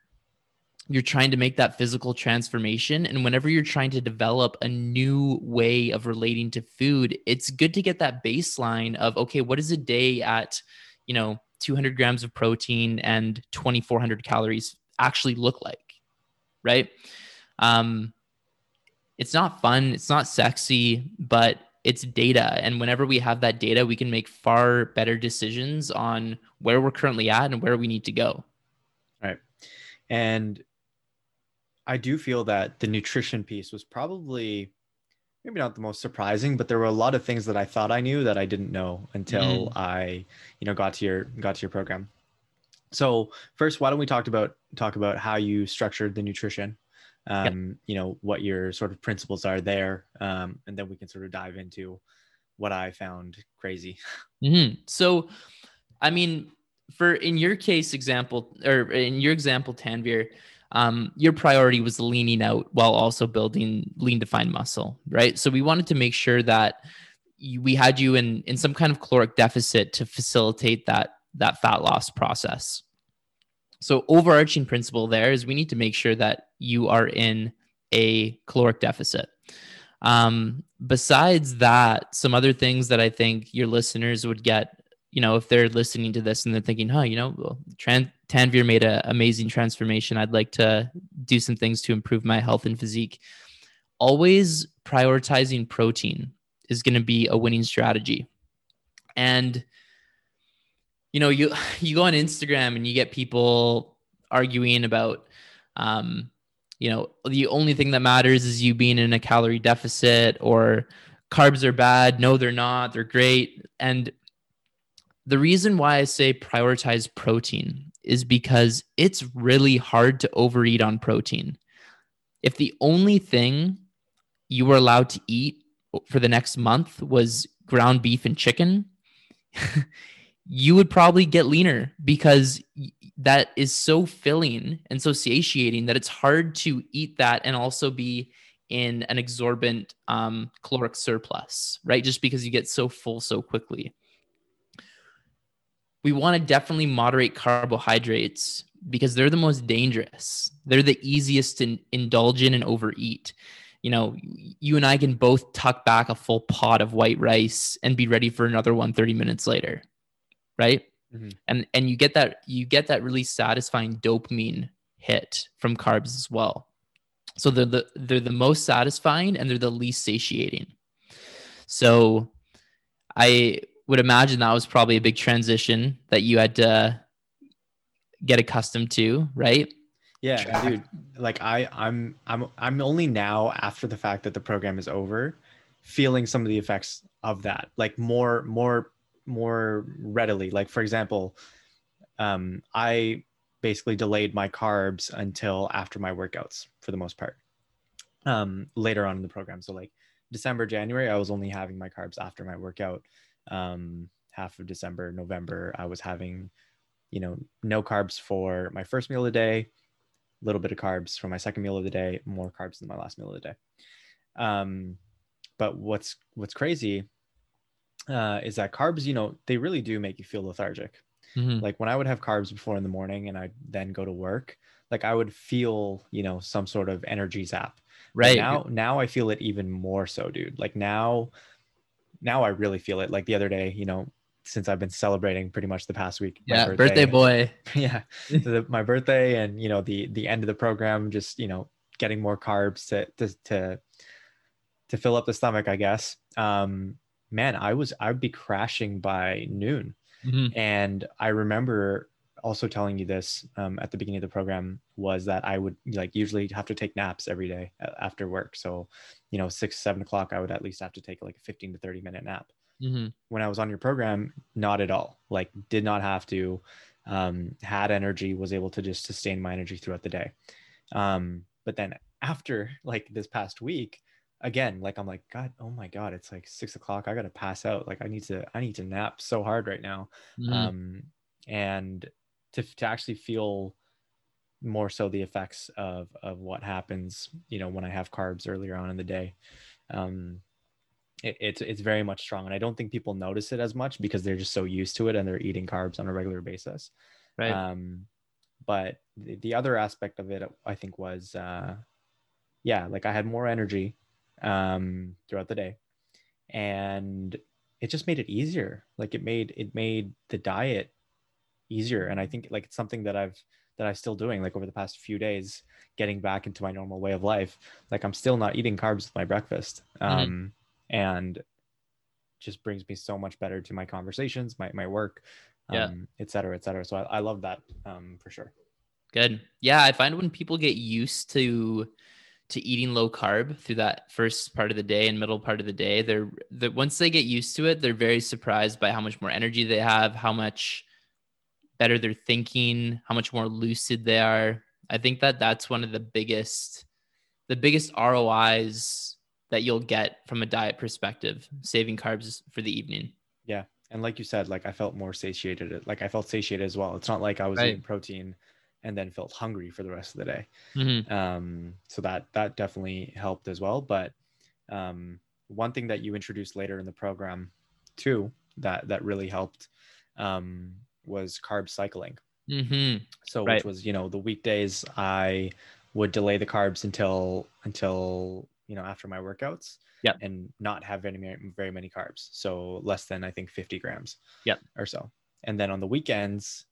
you're trying to make that physical transformation and whenever you're trying to develop a new way of relating to food, it's good to get that baseline of okay, what is a day at, you know, 200 grams of protein and 2400 calories actually look like, right? Um, it's not fun, it's not sexy, but it's data. And whenever we have that data, we can make far better decisions on where we're currently at and where we need to go. Right. And I do feel that the nutrition piece was probably maybe not the most surprising, but there were a lot of things that I thought I knew that I didn't know until mm. I, you know, got to your got to your program. So first, why don't we talk about talk about how you structured the nutrition um, yep. you know what your sort of principles are there um, and then we can sort of dive into what i found crazy mm-hmm. so i mean for in your case example or in your example tanvir um, your priority was leaning out while also building lean defined muscle right so we wanted to make sure that you, we had you in in some kind of caloric deficit to facilitate that that fat loss process so overarching principle there is we need to make sure that you are in a caloric deficit. Um, besides that, some other things that I think your listeners would get, you know, if they're listening to this and they're thinking, huh, you know, well, Tran- Tanvir made an amazing transformation. I'd like to do some things to improve my health and physique. Always prioritizing protein is going to be a winning strategy. And you know, you you go on Instagram and you get people arguing about um, you know, the only thing that matters is you being in a calorie deficit or carbs are bad. No, they're not. They're great. And the reason why I say prioritize protein is because it's really hard to overeat on protein. If the only thing you were allowed to eat for the next month was ground beef and chicken, you would probably get leaner because that is so filling and so satiating that it's hard to eat that and also be in an exorbitant um, caloric surplus, right? Just because you get so full so quickly. We want to definitely moderate carbohydrates because they're the most dangerous. They're the easiest to indulge in and overeat. You know, you and I can both tuck back a full pot of white rice and be ready for another one 30 minutes later right? Mm-hmm. And and you get that you get that really satisfying dopamine hit from carbs as well. So they're the they're the most satisfying and they're the least satiating. So I would imagine that was probably a big transition that you had to get accustomed to, right? Yeah, dude. Like I I'm I'm I'm only now after the fact that the program is over feeling some of the effects of that like more more more readily. Like for example um i basically delayed my carbs until after my workouts for the most part. Um later on in the program. So like december january i was only having my carbs after my workout. Um half of december november i was having you know no carbs for my first meal of the day a little bit of carbs for my second meal of the day more carbs than my last meal of the day. Um but what's what's crazy uh, is that carbs, you know, they really do make you feel lethargic. Mhm. Like when I would have carbs before in the morning and I then go to work, like I would feel, you know, some sort of energy zap. But right. now, now I feel it even more so, dude. Like now, now I really feel it. Like the other day, you know, since I've been celebrating pretty much the past week. yeah, birthday boy. yeah the, my birthday and you know the the end of the program just you know getting more carbs to to to, to fill up the stomach i guess um man i was i'd be crashing by noon Mhm. and i remember also telling you this um, at the beginning of the program was that i would like usually have to take naps every day after work so you know six seven o'clock i would at least have to take like a 15 to 30 minute nap Mhm. when I was on your program, not at all. Like, did not have to, um, had energy, was able to just sustain my energy throughout the day. Um, but then after like this past week, again, like I'm like, God, oh my God, it's like six o'clock. I gotta pass out. Like I need to, I need to nap so hard right now. Mhm. Um, and to to actually feel more so the effects of of what happens, you know, when I have carbs earlier on in the day. Um, it, it's it's very much strong and i don't think people notice it as much because they're just so used to it and they're eating carbs on a regular basis right. um but the, the other aspect of it i think was uh yeah like i had more energy um throughout the day. And it just made it easier. Like it made it made the diet easier. And i think like it's something that i've that i'm still doing like over the past few days getting back into my normal way of life. Like i'm still not eating carbs with my breakfast. Um and just brings me so much better to my conversations my, my work um, Yeah. et cetera et cetera. So i, I love that um for sure. Good. Yeah, I find when people get used to to eating low carb through that first part of the day and middle part of the day, they're that once they get used to it, they're very surprised by how much more energy they have, how much better they're thinking, how much more lucid they are. I think that that's one of the biggest the biggest ROIs that you'll get from a diet perspective, saving carbs for the evening. yeah and like you said like i felt more satiated like i felt satiated as well it's not like i was Right. eating protein and then felt hungry for the rest of the day Mhm. um so that that definitely helped as well but um one thing that you introduced later in the program too that that really helped um was carb cycling Mhm. so Right. which was you know the weekdays i would delay the carbs until until you know after my workouts Yep. and not have very many very many carbs so less than i think 50 grams Yep. or so and then on the weekends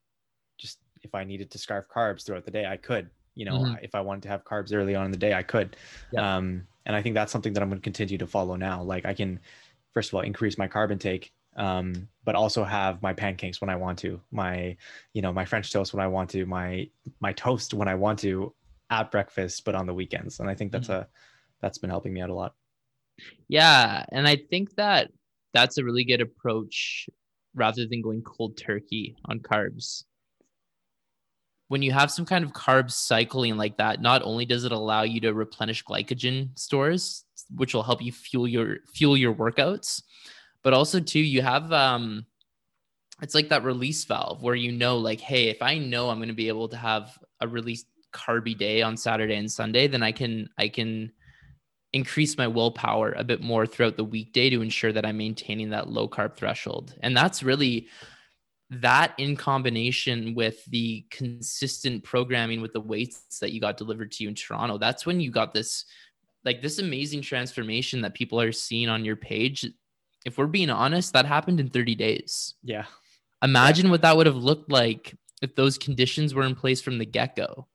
if i needed to scarf carbs throughout the day i could you know Mhm. if i wanted to have carbs early on in the day i could Yep. um and i think that's something that i'm going to continue to follow now like i can first of all increase my carb intake um, but also have my pancakes when I want to, my, you know, my French toast when I want to, my my toast when I want to at breakfast, but on the weekends. And I think that's a that's been helping me out a lot. Yeah, and I think that that's a really good approach rather than going cold turkey on carbs. When you have some kind of carb cycling like that, not only does it allow you to replenish glycogen stores, which will help you fuel your fuel your workouts, but also too you have um it's like that release valve where you know like hey, if I know I'm going to be able to have a release carby day on Saturday and Sunday, then I can I can increase my willpower a bit more throughout the weekday to ensure that I'm maintaining that low carb threshold. And that's really that in combination with the consistent programming with the weights that you got delivered to you in Toronto. That's when you got this like this amazing transformation that people are seeing on your page. If we're being honest, that happened in 30 days. Yeah. Imagine what that would have looked like if those conditions were in place from the get-go.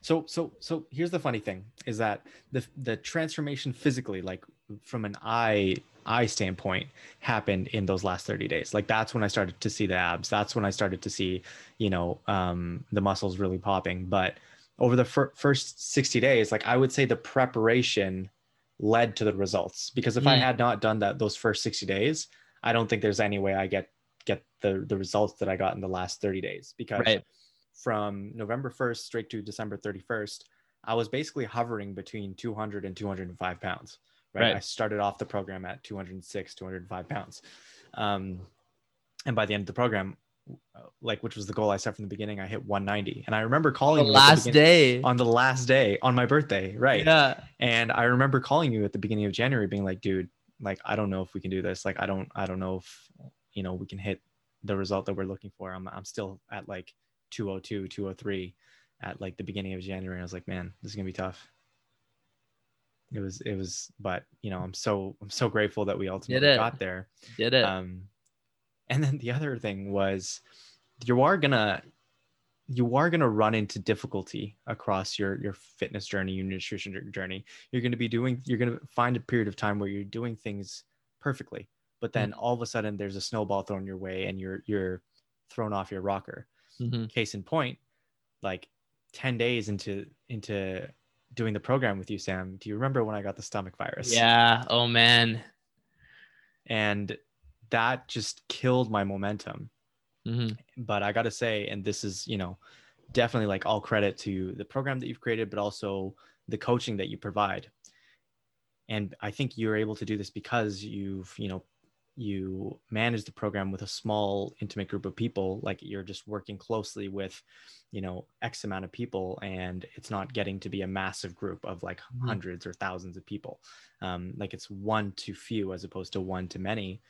So so so here's the funny thing is that the the transformation physically, like from an eye eye standpoint, happened in those last 30 days. Like that's when I started to see the abs. That's when I started to see, you know, um, the muscles really popping. But over the fir- first 60 days, like I would say the preparation led to the results because if I Mm. had not done that those first 60 days, I don't think there's any way I get get the the results that I got in the last 30 days because Right. from November 1st straight to December 31st, I was basically hovering between 200 and 205 pounds. Right. Right. I started off the program at 206, 205 pounds. Um, and by the end of the program, uh, like which was the goal I set from the beginning, I hit 190. And I remember The calling you last beginning- day. on the last day on my birthday. Right. Yeah. And I remember calling you at the beginning of January being like, dude, like I don't know if we can do this. Like I don't I don't know if you know we can hit the result that we're looking for. I'm I'm still at like 202, 203 at like the beginning of January. I was like, man, this is gonna be tough. It was it was but you know, I'm so I'm so grateful that we ultimately got there. Did it. Um and then the other thing was you are gonna you are to run into difficulty across your your fitness journey your nutrition journey you're to be doing you're to find a period of time where you're doing things perfectly but then all of a sudden there's a snowball thrown your way and you're you're thrown off your rocker Mhm. case in point like 10 days into into doing the program with you sam do you remember when i got the stomach virus Yeah. Oh man. and that just killed my momentum Mhm. but I got to say, and this is, you know, definitely like all credit to the program that you've created, but also the coaching that you provide. And I think you're able to do this because you've, you know, you manage the program with a small, intimate group of people. Like you're just working closely with, you know, X amount of people, and it's not getting to be a massive group of like Mhm. hundreds or thousands of people. Um, like it's one to few as opposed to one to many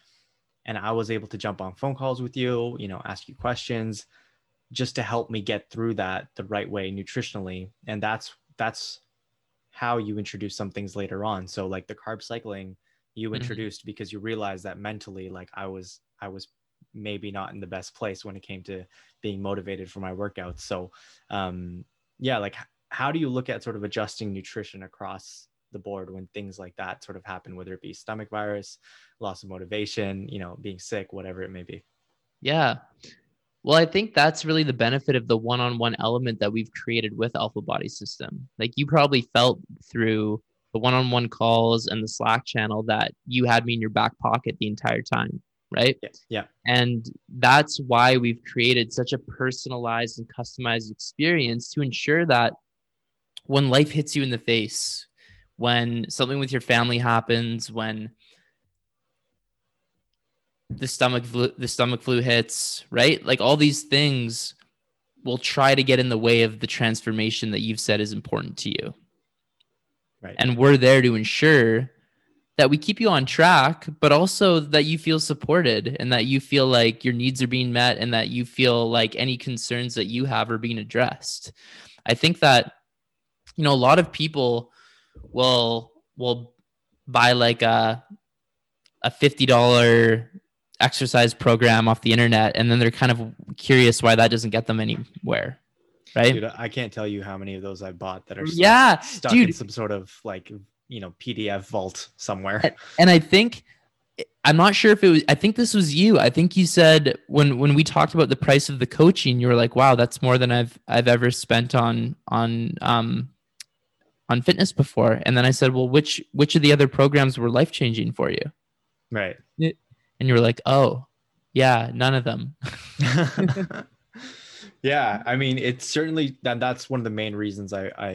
and I was able to jump on phone calls with you, you know, ask you questions just to help me get through that the right way nutritionally. And that's that's how you introduce some things later on. So like the carb cycling you Mhm. introduced because you realized that mentally like I was I was maybe not in the best place when it came to being motivated for my workouts. So um yeah, like how do you look at sort of adjusting nutrition across the board when things like that sort of happen whether it be stomach virus loss of motivation, you know, being sick, whatever it may be. Yeah. Well, I think that's really the benefit of the one-on-one element that we've created with Alpha Body System. Like you probably felt through the one-on-one calls and the Slack channel that you had me in your back pocket the entire time, right? Yeah. Yeah. And that's why we've created such a personalized and customized experience to ensure that when life hits you in the face, when something with your family happens, when the stomach flu, the stomach flu hits, right? Like all these things will try to get in the way of the transformation that you've said is important to you. Right. And we're there to ensure that we keep you on track, but also that you feel supported and that you feel like your needs are being met and that you feel like any concerns that you have are being addressed. I think that you know a lot of people will will buy like a a $50 exercise program off the internet and then they're kind of curious why that doesn't get them anywhere. Right? Dude, I can't tell you how many of those I bought that are stuck, yeah, stuck in some sort of like, you know, PDF vault somewhere. And- and I think I'm not sure if it was I think this was you. I think you said when when we talked about the price of the coaching, you were like, "Wow, that's more than I've I've ever spent on on um on fitness before." And then I said, "Well, which which of the other programs were life-changing for you?" Right. And you were like, "Oh, yeah, none of them." yeah. I mean, it's certainly that that's one of the main reasons I, I,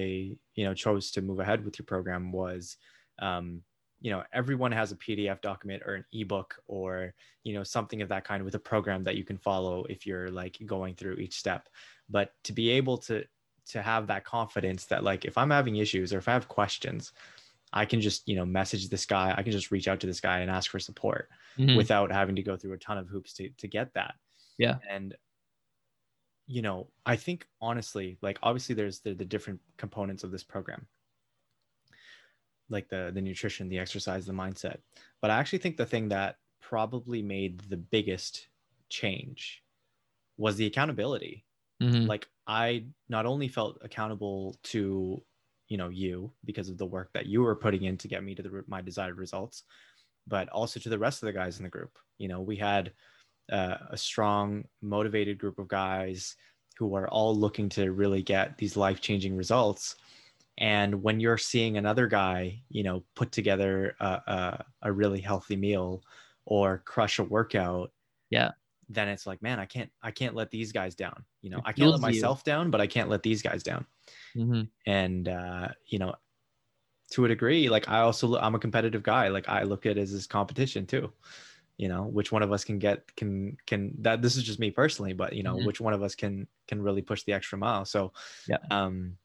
you know, chose to move ahead with your program was, um, you know, everyone has a PDF document or an ebook or, you know, something of that kind with a program that you can follow if you're like going through each step. But to be able to, to have that confidence that like, if I'm having issues or if I have questions, I can just, you know, message this guy. I can just reach out to this guy and ask for support Mhm. without having to go through a ton of hoops to, to get that. Yeah. And, you know, I think honestly, like obviously there's the, the different components of this program, like the, the nutrition, the exercise, the mindset. But I actually think the thing that probably made the biggest change was the accountability Mhm. like i not only felt accountable to you know you because of the work that you were putting in to get me to the my desired results but also to the rest of the guys in the group you know we had uh, a strong motivated group of guys who are all looking to really get these life changing results and when you're seeing another guy you know put together a, a, a really healthy meal or crush a workout Yeah. then it's like man i can't i can't let these guys down you know It i can't let fuels you. myself down but i can't let these guys down Mhm. and uh you know to a degree like I also, I'm a competitive guy like i look at it as this competition too you know which one of us can get can can that this is just me personally but you know Mhm. which one of us can can really push the extra mile so Yeah. um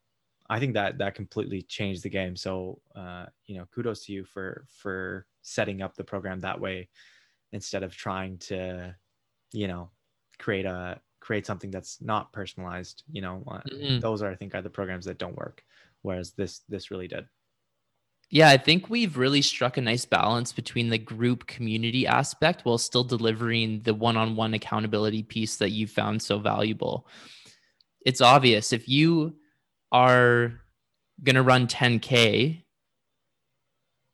i think that that completely changed the game so uh you know kudos to you for for setting up the program that way instead of trying to you know create a create something that's not personalized you know uh, Mhm. those are i think are the programs that don't work whereas this this really did Yeah, I think we've really struck a nice balance between the group community aspect while still delivering the one on one accountability piece that you found so valuable. It's obvious if you are going to run 10K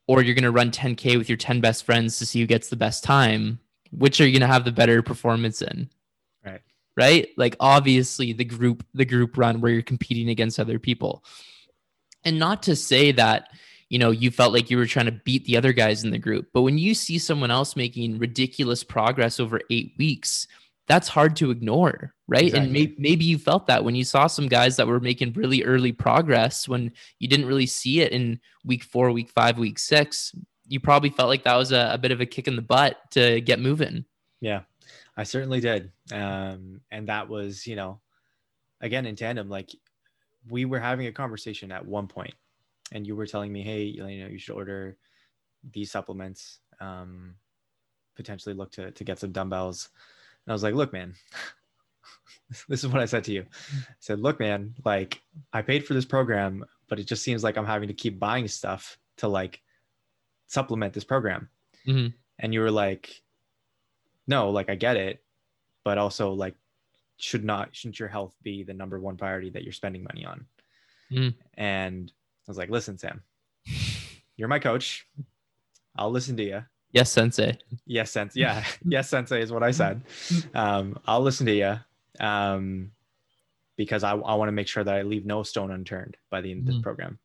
or you're going to run 10K with your 10 best friends to see who gets the best time, which are you going to have the better performance in? Right. Right? Like obviously the group the group run where you're competing against other people. And not to say that you know you felt like you were trying to beat the other guys in the group. But when you see someone else making ridiculous progress over eight weeks that's hard to ignore right? And Exactly. may- maybe you felt that when you saw some guys that were making really early progress when you didn't really see it in week four week five week six you probably felt like that was a, a bit of a kick in the butt to get moving. Yeah i certainly did. Um and that was you know again in tandem like we were having a conversation at one point and you were telling me hey you know you should order these supplements um potentially look to to get some dumbbells and i was like look man this is what i said to you i said look man like i paid for this program but it just seems like i'm having to keep buying stuff to like supplement this program Mhm. and you were like no like i get it but also like should not shouldn't your health be the number one priority that you're spending money on Mhm. and was like listen sam you're my coach. I'll listen to you yes sensei. Yes sense yeah. Yes sensei is what i said. Um i'll listen to you um because i, I want to make sure that i leave no stone unturned by the end of this Mhm. program.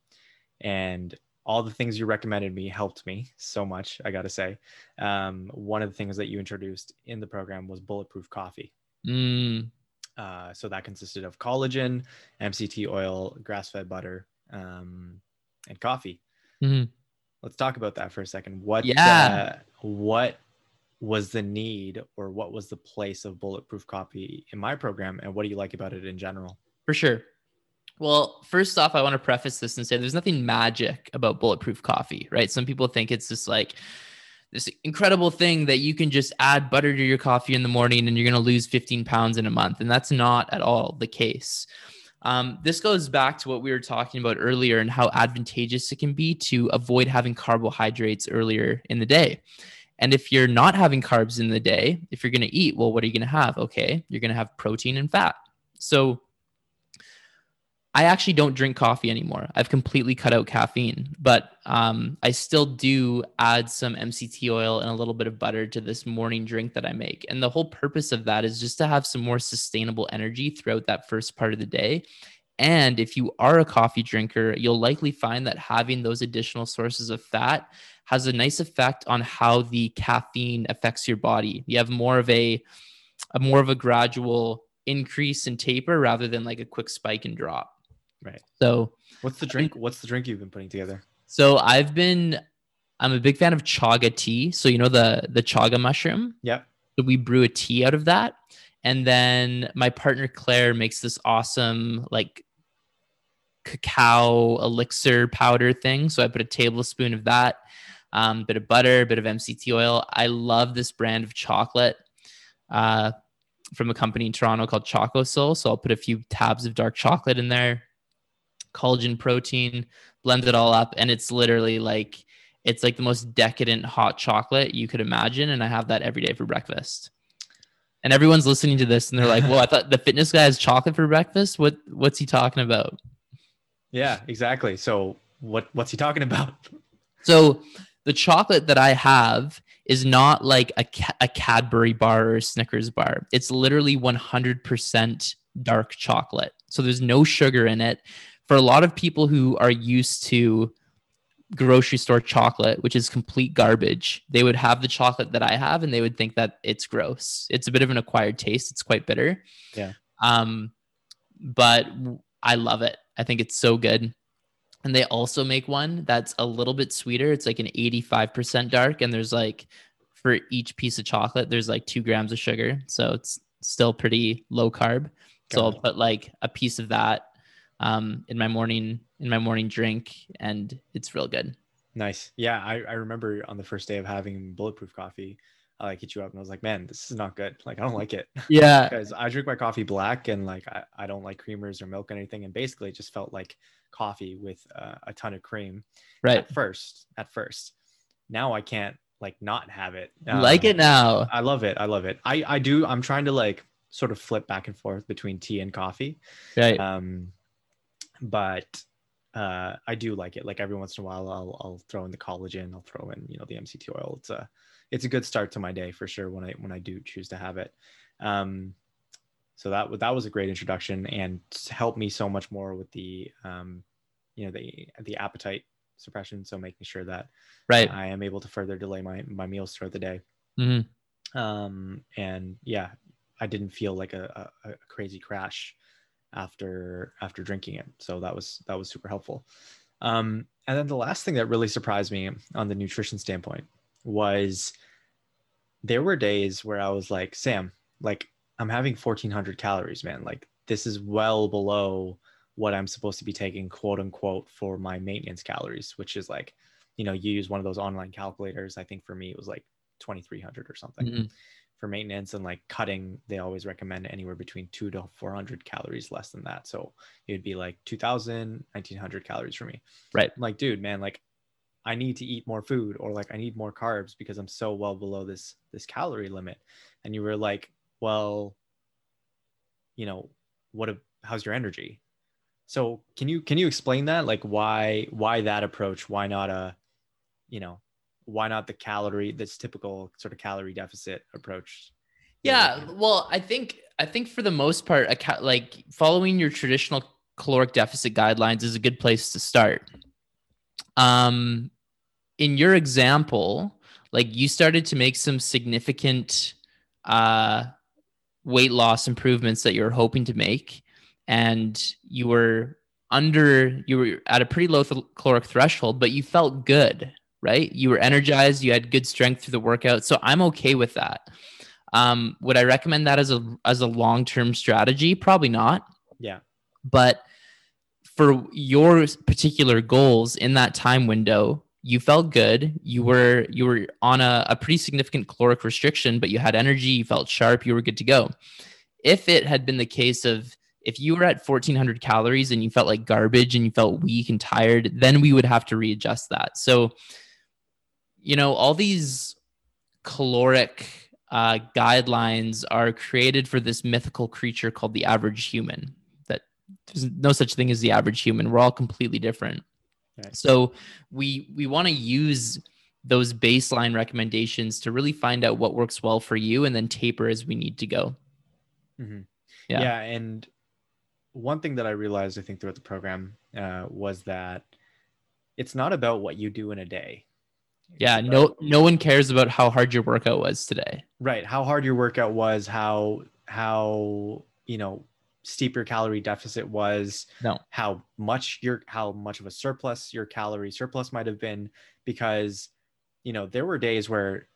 And all the things you recommended me helped me so much i gotta say. Um one of the things that you introduced in the program was bulletproof coffee. Mm, uh, so that consisted of collagen, MCT oil, grass-fed butter, um, and coffee. Mhm. Let's talk about that for a second. What? Yeah. Uh, what was the need, or what was the place of bulletproof coffee in my program, and what do you like about it in general? For sure. Well, first off, I want to preface this and say there's nothing magic about bulletproof coffee, right? Some people think it's just like this incredible thing that you can just add butter to your coffee in the morning and you're going to lose 15 pounds in a month. And that's not at all the case. Um, this goes back to what we were talking about earlier and how advantageous it can be to avoid having carbohydrates earlier in the day. And if you're not having carbs in the day, if you're going to eat, well, what are you going to have? Okay, you're going to have protein and fat. So I actually don't drink coffee anymore. I've completely cut out caffeine, but um, I still do add some MCT oil and a little bit of butter to this morning drink that I make. And the whole purpose of that is just to have some more sustainable energy throughout that first part of the day. And if you are a coffee drinker, you'll likely find that having those additional sources of fat has a nice effect on how the caffeine affects your body. You have more of a, a more of a gradual increase and taper rather than like a quick spike and drop. Right. So, What's the drink? What's the drink you've been putting together? so I've been, I'm a big fan of chaga tea. So you know the the chaga mushroom. Yep. So we brew a tea out of that, and then my partner Claire makes this awesome like cacao elixir powder thing. So I put a tablespoon of that, um, bit of butter, a bit of MCT oil. I love this brand of chocolate. Uh, from a company in Toronto called ChocoSol. So I'll put a few tabs of dark chocolate in there, collagen protein, blend it all up. And it's literally like, it's like the most decadent hot chocolate you could imagine. And I have that every day for breakfast. And everyone's listening to this and they're like, well, I thought the fitness guy has chocolate for breakfast. What what's he talking about? Yeah, exactly. So what what's he talking about? So the chocolate that I have is not like a, a Cadbury bar or a Snickers bar. It's literally 100% dark chocolate. So there's no sugar in it. For a lot of people who are used to grocery store chocolate, which is complete garbage, they would have the chocolate that I have and they would think that it's gross. It's a bit of an acquired taste. It's quite bitter. Yeah. Um, but I love it. I think it's so good. And they also make one that's a little bit sweeter. It's like an 85% dark, and there's like for each piece of chocolate, there's like two grams of sugar. So it's still pretty low carb. So I'll put like a piece of that um, in my morning in my morning drink, and it's real good. Nice. Yeah, I, I remember on the first day of having bulletproof coffee, I like hit you up and I was like, man, this is not good. Like I don't like it. Yeah. because I drink my coffee black and like I, I don't like creamers or milk or anything. And basically it just felt like coffee with uh, a ton of cream. Right. At first, at first. Now I can't like not have it. like Um, it now. I love it. I love it. I I do. I'm trying to like sort of flip back and forth between tea and coffee. Right. Um, but uh, I do like it. Like every once in a while, I'll I'll throw in the collagen. I'll throw in you know the MCT oil. It's a it's a good start to my day for sure when I when I do choose to have it. Um, so that that was a great introduction and helped me so much more with the um, you know the the appetite suppression. So making sure that right. I am able to further delay my my meals throughout the day hmm um and yeah i didn't feel like a, a, a crazy crash after after drinking it. So that was that was super helpful. Um and then the last thing that really surprised me on the nutrition standpoint was there were days where i was like sam like i'm having 1400 calories man. Like this is well below what i'm supposed to be taking quote unquote for my maintenance calories which is like you know you use one of those online calculators. I think for me it was like 2300 or something. Mhm. For maintenance and like cutting they always recommend anywhere between 2 to 400 calories less than that. So it'd be like 2000 1900 calories for me. Right. I'm like dude man like i need to eat more food or like i need more carbs because i'm so well below this this calorie limit. And you were like well you know what a, how's your energy? So can you can you explain that? Like why why that approach? Why not a you know why not the calorie this typical sort of calorie deficit approach Yeah, well, I think I think for the most part, ca- like following your traditional caloric deficit guidelines is a good place to start. Um, in your example, like you started to make some significant uh, weight loss improvements that you were hoping to make, and you were under you were at a pretty low th- caloric threshold, but you felt good, right? You were energized, you had good strength through the workout, so I'm okay with that. Um, would I recommend that as a as a long term strategy? Probably not. Yeah. But for your particular goals in that time window, you felt good. You were you were on a, a pretty significant caloric restriction, but you had energy. You felt sharp. You were good to go. If it had been the case of if you were at 1400 calories and you felt like garbage and you felt weak and tired, then we would have to readjust that. So, you know, all these caloric uh, guidelines are created for this mythical creature called the average human. That there's no such thing as the average human. We're all completely different. Right. So we we want to use those baseline recommendations to really find out what works well for you, and then taper as we need to go. Mhm. Yeah. yeah and one thing that i realized i think throughout the program uh, was that it's not about what you do in a day Yeah, no no one cares about how hard your workout was today. right how hard your workout was how how you know steep your calorie deficit was No. how much your how much of a surplus your calorie surplus might have been because you know there were days where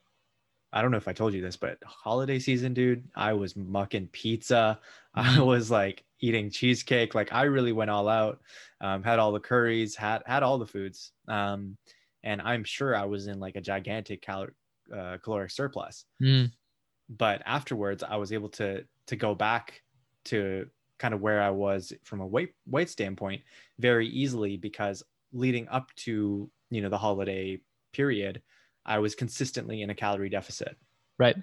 i don't know if i told you this but holiday season dude i was mucking pizza i Mhm. was like eating cheesecake like i really went all out um, had all the curries had had all the foods um, and i'm sure i was in like a gigantic uh, caloric surplus. Mm, but afterwards i was able to to go back to kind of where i was from a weight weight standpoint very easily because leading up to you know the holiday period i was consistently in a calorie deficit. Right.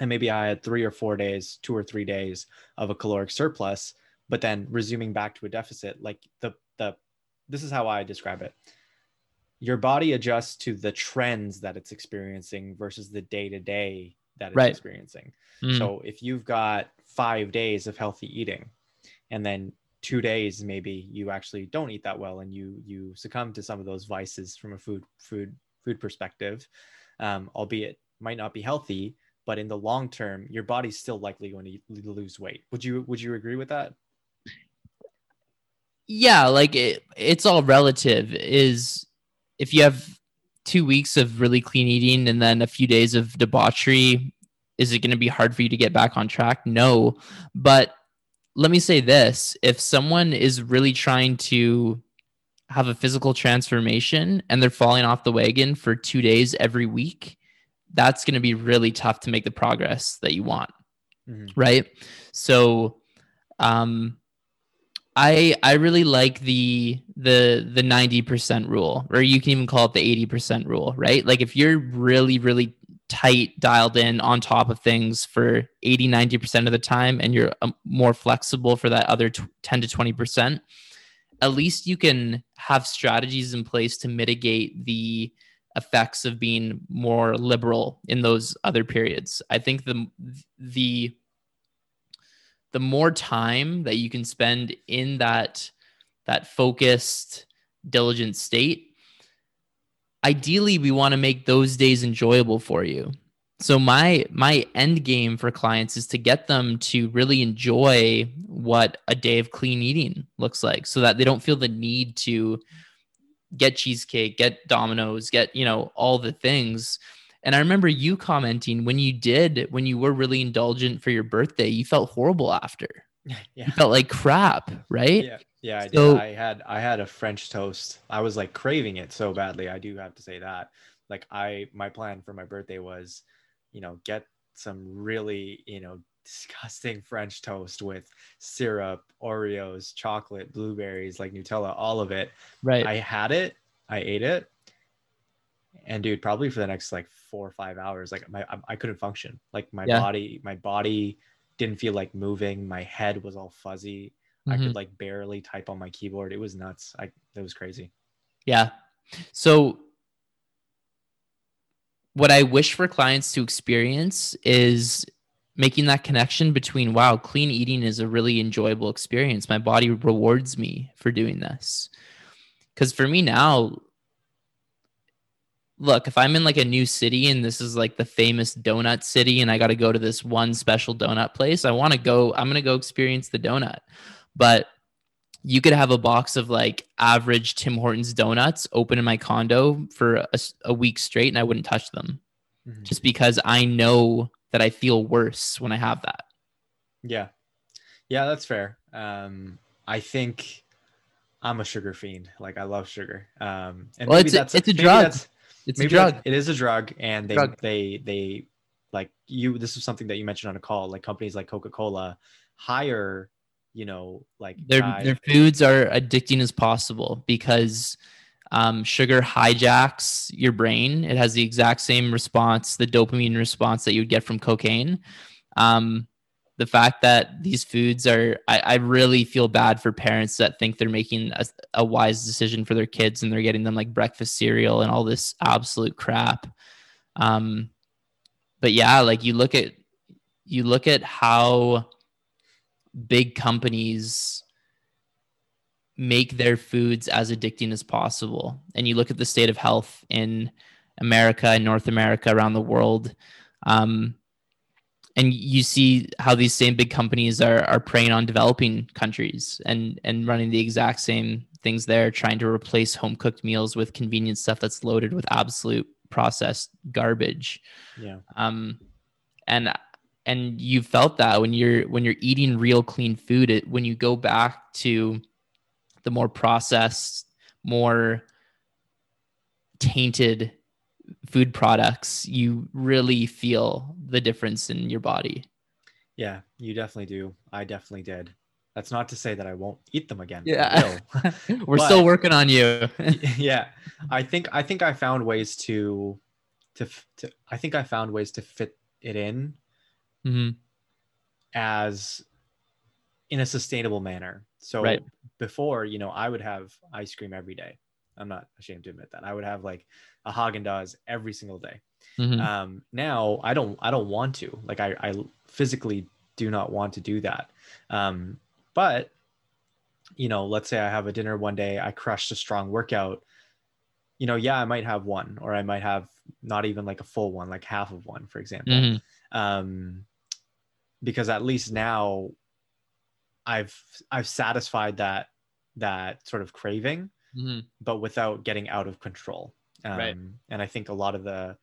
and maybe i had three or four days two or three days of a caloric surplus but then resuming back to a deficit like the the this is how i describe it your body adjusts to the trends that it's experiencing versus the day to day that it's Right. experiencing. Mm, so if you've got five days of healthy eating and then two days maybe you actually don't eat that well and you you succumb to some of those vices from a food food food perspective um, albeit might not be healthy but in the long term your body's still likely going to lose weight. Would you would you agree with that? Yeah like it, it's all relative is if you have two weeks of really clean eating and then a few days of debauchery is it going to be hard for you to get back on track? No. But let me say this. If someone is really trying to have a physical transformation and they're falling off the wagon for two days every week that's going to be really tough to make the progress that you want. Mm-hmm. right? So um I I really like the the the 90% rule or you can even call it the 80% rule, right? Like if you're really really tight dialed in on top of things for 80 90% of the time and you're um, more flexible for that other 10 to 20%, at least you can have strategies in place to mitigate the effects of being more liberal in those other periods. I think the the the more time that you can spend in that that focused diligent state ideally we want to make those days enjoyable for you. So my my end game for clients is to get them to really enjoy what a day of clean eating looks like so that they don't feel the need to get cheesecake get Domino's get you know all the things and I remember you commenting when you did, when you were really indulgent for your birthday, you felt horrible after. Yeah. You felt like crap, right? Yeah. Yeah, I so, did. I had I had a French toast. I was like craving it so badly. I do have to say that. Like I my plan for my birthday was, you know, get some really, you know, disgusting French toast with syrup, Oreos, chocolate, blueberries, like Nutella, all of it. Right. I had it. I ate it and dude probably for the next like four or five hours like my i, I couldn't function. Like my yeah. body my body didn't feel like moving. My head was all fuzzy. Mm-hmm. i could mm-hmm. like barely type on my keyboard. It was nuts. I it was crazy. Yeah. So what i wish for clients to experience is making that connection between wow clean eating is a really enjoyable experience. My body rewards me for doing this. Because for me now look, if I'm in like a new city and this is like the famous donut city and I got to go to this one special donut place, I want to go, I'm going to go experience the donut. But you could have a box of like average Tim Hortons donuts open in my condo for a, a week straight and I wouldn't touch them mm-hmm. just because I know that I feel worse when I have that. Yeah. Yeah, that's fair. Um, I think I'm a sugar fiend. Like I love sugar. Um, and well, maybe it's that's a, it's a drug. It's Maybe a drug. It is a drug, and they drug. they they like you. This is something that you mentioned on a call. Like companies like Coca Cola hire, you know, like their guys. their foods are addicting as possible because um, sugar hijacks your brain. It has the exact same response, the dopamine response that you would get from cocaine. Um, the fact that these foods are I, I, really feel bad for parents that think they're making a, a, wise decision for their kids and they're getting them like breakfast cereal and all this absolute crap. Um but yeah like you look at you look at how big companies make their foods as addicting as possible. And you look at the state of health in america and north america around the world. Um and you see how these same big companies are are preying on developing countries and and running the exact same things there trying to replace home cooked meals with convenient stuff that's loaded with absolute processed garbage. Yeah. Um and and you felt that when you're when you're eating real clean food it, when you go back to the more processed more tainted food products, you really feel the difference in your body. Yeah, you definitely do. I definitely did. That's not to say that I won't eat them again. Yeah. We're but, still working on you. yeah. I think I think I found ways to to to I think I found ways to fit it in mm-hmm. as in a sustainable manner. So right. before, you know, I would have ice cream every day. I'm not ashamed to admit that. I would have like a Haagen Dazs every single day. Mm-hmm. Um, now I don't I don't want to like I, I physically do not want to do that. Um, but you know, let's say I have a dinner one day, I crushed a strong workout. You know, yeah, I might have one, or I might have not even like a full one, like half of one, for example. Mm-hmm. Um, because at least now I've I've satisfied that that sort of craving, mm-hmm. but without getting out of control. Um, right. And I think a lot of the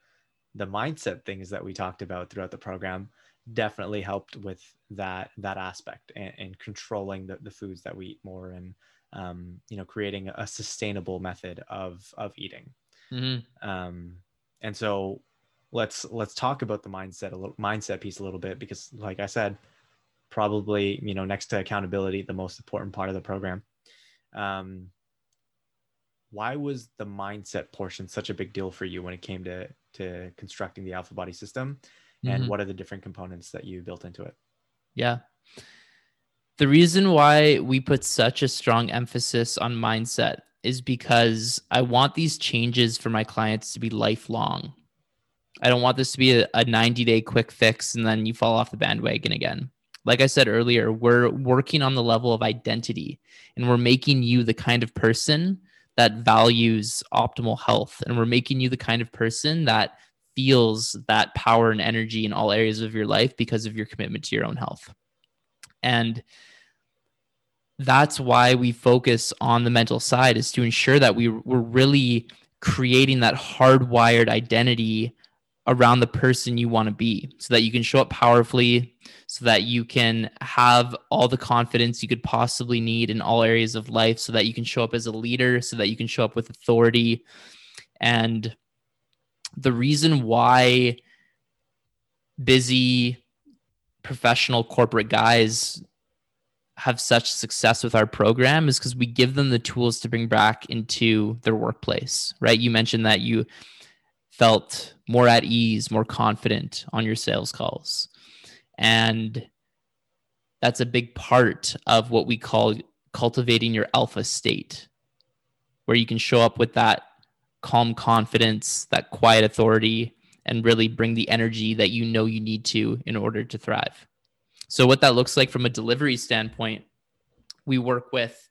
the mindset things that we talked about throughout the program definitely helped with that that aspect and, and controlling the, the foods that we eat more and um, you know creating a sustainable method of of eating mm-hmm. um, and so let's let's talk about the mindset a little mindset piece a little bit because like i said probably you know next to accountability the most important part of the program um, why was the mindset portion such a big deal for you when it came to to constructing the alpha body system? And mm-hmm. what are the different components that you built into it? Yeah. The reason why we put such a strong emphasis on mindset is because i want these changes for my clients to be lifelong. I don't want this to be a, a 90 day quick fix and then you fall off the bandwagon again. Like I said earlier, we're working on the level of identity and we're making you the kind of person that values optimal health. And we're making you the kind of person that feels that power and energy in all areas of your life because of your commitment to your own health. And that's why we focus on the mental side is to ensure that we, we're really creating that hardwired identity around the person you want to be so that you can show up powerfully so that you can have all the confidence you could possibly need in all areas of life so that you can show up as a leader so that you can show up with authority. And the reason why busy professional corporate guys have such success with our program is because we give them the tools to bring back into their workplace right? You mentioned that you felt more at ease, more confident on your sales calls. And that's a big part of what we call cultivating your alpha state, where you can show up with that calm confidence, that quiet authority, and really bring the energy that you know you need to in order to thrive. So, what that looks like from a delivery standpoint, we work with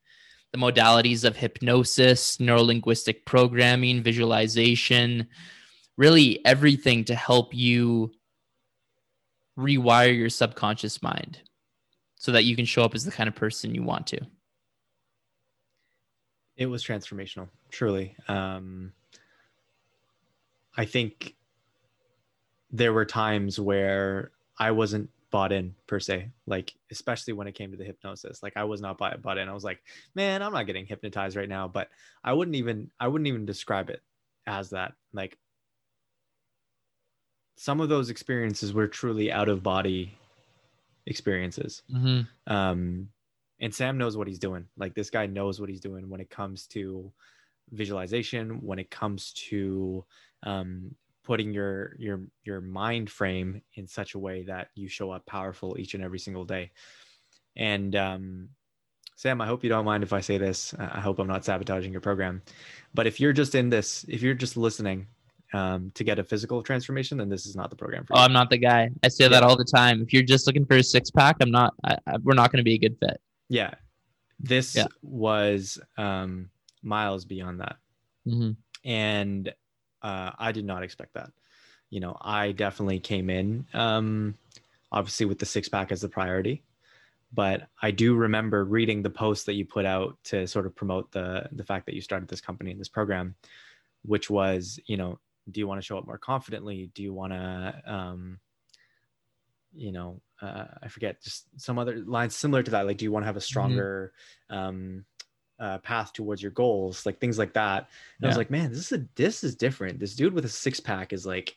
the modalities of hypnosis, neurolinguistic programming, visualization, really everything to help you rewire your subconscious mind so that you can show up as the kind of person you want to. It was transformational, truly. Um, I think there were times where I wasn't bought in per se, like especially when it came to the hypnosis. Like I was not bought, bought in. I was like, man, I'm not getting hypnotized right now. But I wouldn't even I wouldn't even describe it as that. Like some of those experiences were truly out of body experiences. Mm-hmm. Um, and Sam knows what he's doing. Like this guy knows what he's doing when it comes to visualization, when it comes to um, putting your your your mind frame in such a way that you show up powerful each and every single day. And um, Sam, I hope you don't mind if I say this. I hope I'm not sabotaging your program. But if you're just in this, if you're just listening um, to get a physical transformation, then this is not the program for you. Oh, I'm not the guy. I say yeah. that all the time. If you're just looking for a six pack, I'm not. I, I, we're not going to be a good fit. Yeah, this yeah. was um, miles beyond that, mm-hmm. and uh, I did not expect that. You know, I definitely came in, um, obviously with the six pack as the priority, but I do remember reading the post that you put out to sort of promote the the fact that you started this company and this program, which was you know do you want to show up more confidently do you want to um you know uh, i forget just some other lines similar to that like do you want to have a mm-hmm. stronger mm-hmm. um uh, path towards your goals like things like that and yeah. i was like man this is a this is different this dude with a six pack is like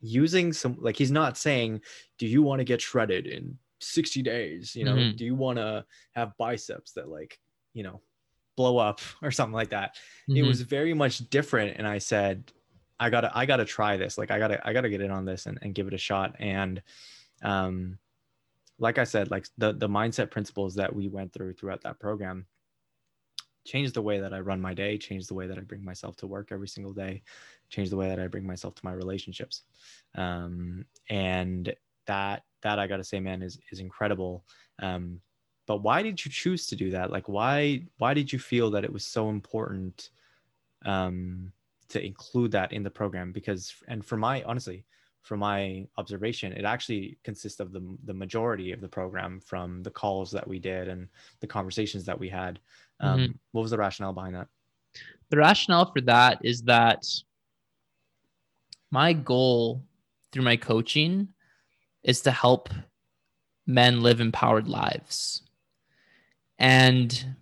using some like he's not saying do you want to get shredded in 60 days you know mm-hmm. do you want to have biceps that like you know blow up or something like that mm-hmm. it was very much different and i said I gotta I gotta try this. Like I gotta I gotta get in on this and, and give it a shot. And um like I said, like the the mindset principles that we went through throughout that program changed the way that I run my day, changed the way that I bring myself to work every single day, changed the way that I bring myself to my relationships. Um and that that I gotta say, man, is is incredible. Um, but why did you choose to do that like why why did you feel that it was so important um to include that in the program because and for my honestly from my observation it actually consists of the the majority of the program from the calls that we did and the conversations that we had. Um, mm-hmm. what was the rationale behind that? The rationale for that is that my goal through my coaching is to help men live empowered lives. And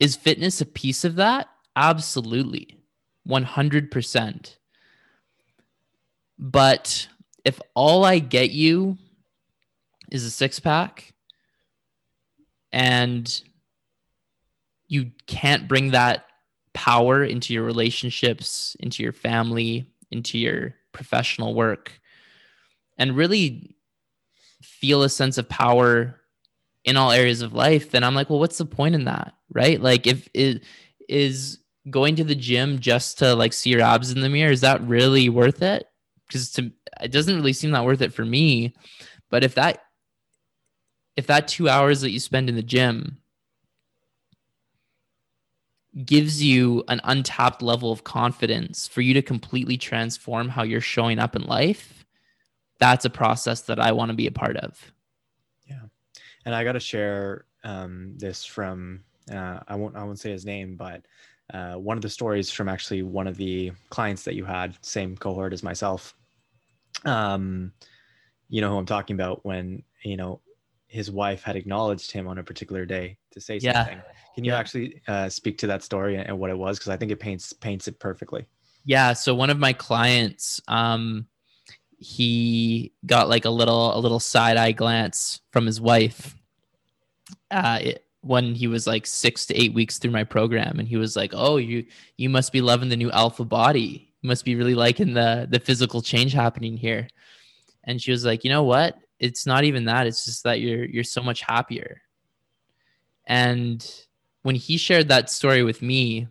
is fitness a piece of that? Absolutely 100%. But if all I get you is a six pack and you can't bring that power into your relationships, into your family, into your professional work, and really feel a sense of power in all areas of life, then I'm like, well, what's the point in that? Right? Like if it is going to the gym just to like see your abs in the mirror is that really worth it? Because to it doesn't really seem that worth it for me. But if that if that two hours that you spend in the gym gives you an untapped level of confidence for you to completely transform how you're showing up in life that's a process that i want to be a part of. Yeah. And i got to share um, this from uh, i won't i won't say his name but uh, one of the stories from actually one of the clients that you had, same cohort as myself. Um, you know who I'm talking about when you know his wife had acknowledged him on a particular day to say yeah. something. Can you yeah. actually uh, speak to that story and what it was? Because I think it paints paints it perfectly. Yeah. So one of my clients, um, he got like a little a little side eye glance from his wife. Uh, it, when he was like six to eight weeks through my program and he was like oh you you must be loving the new alpha body. You must be really liking the the physical change happening here. And she was like you know what? It's not even that. It's just that you're you're so much happier. And when he shared that story with me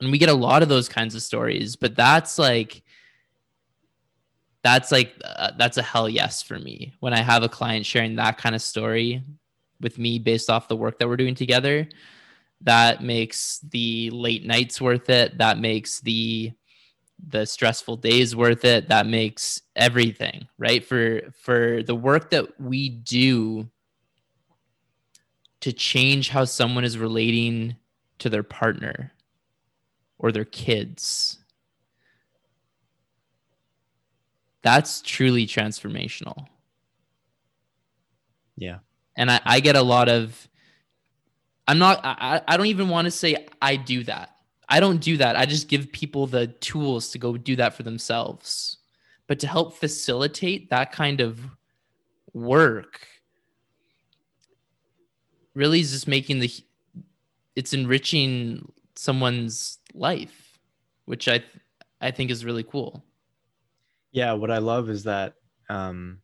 and we get a lot of those kinds of stories but that's like that's like uh, that's a hell yes for me when i have a client sharing that kind of story with me based off the work that we're doing together. That makes the late nights worth it. That makes the the stressful days worth it. That makes everything right? For for the work that we do to change how someone is relating to their partner or their kids. That's truly transformational. Yeah and I, I get a lot of i'm not I, I don't even want to say i do that. I don't do that. I just give people the tools to go do that for themselves. But to help facilitate that kind of work really is just making the it's enriching someone's life which i i think is really cool. Yeah what i love is that um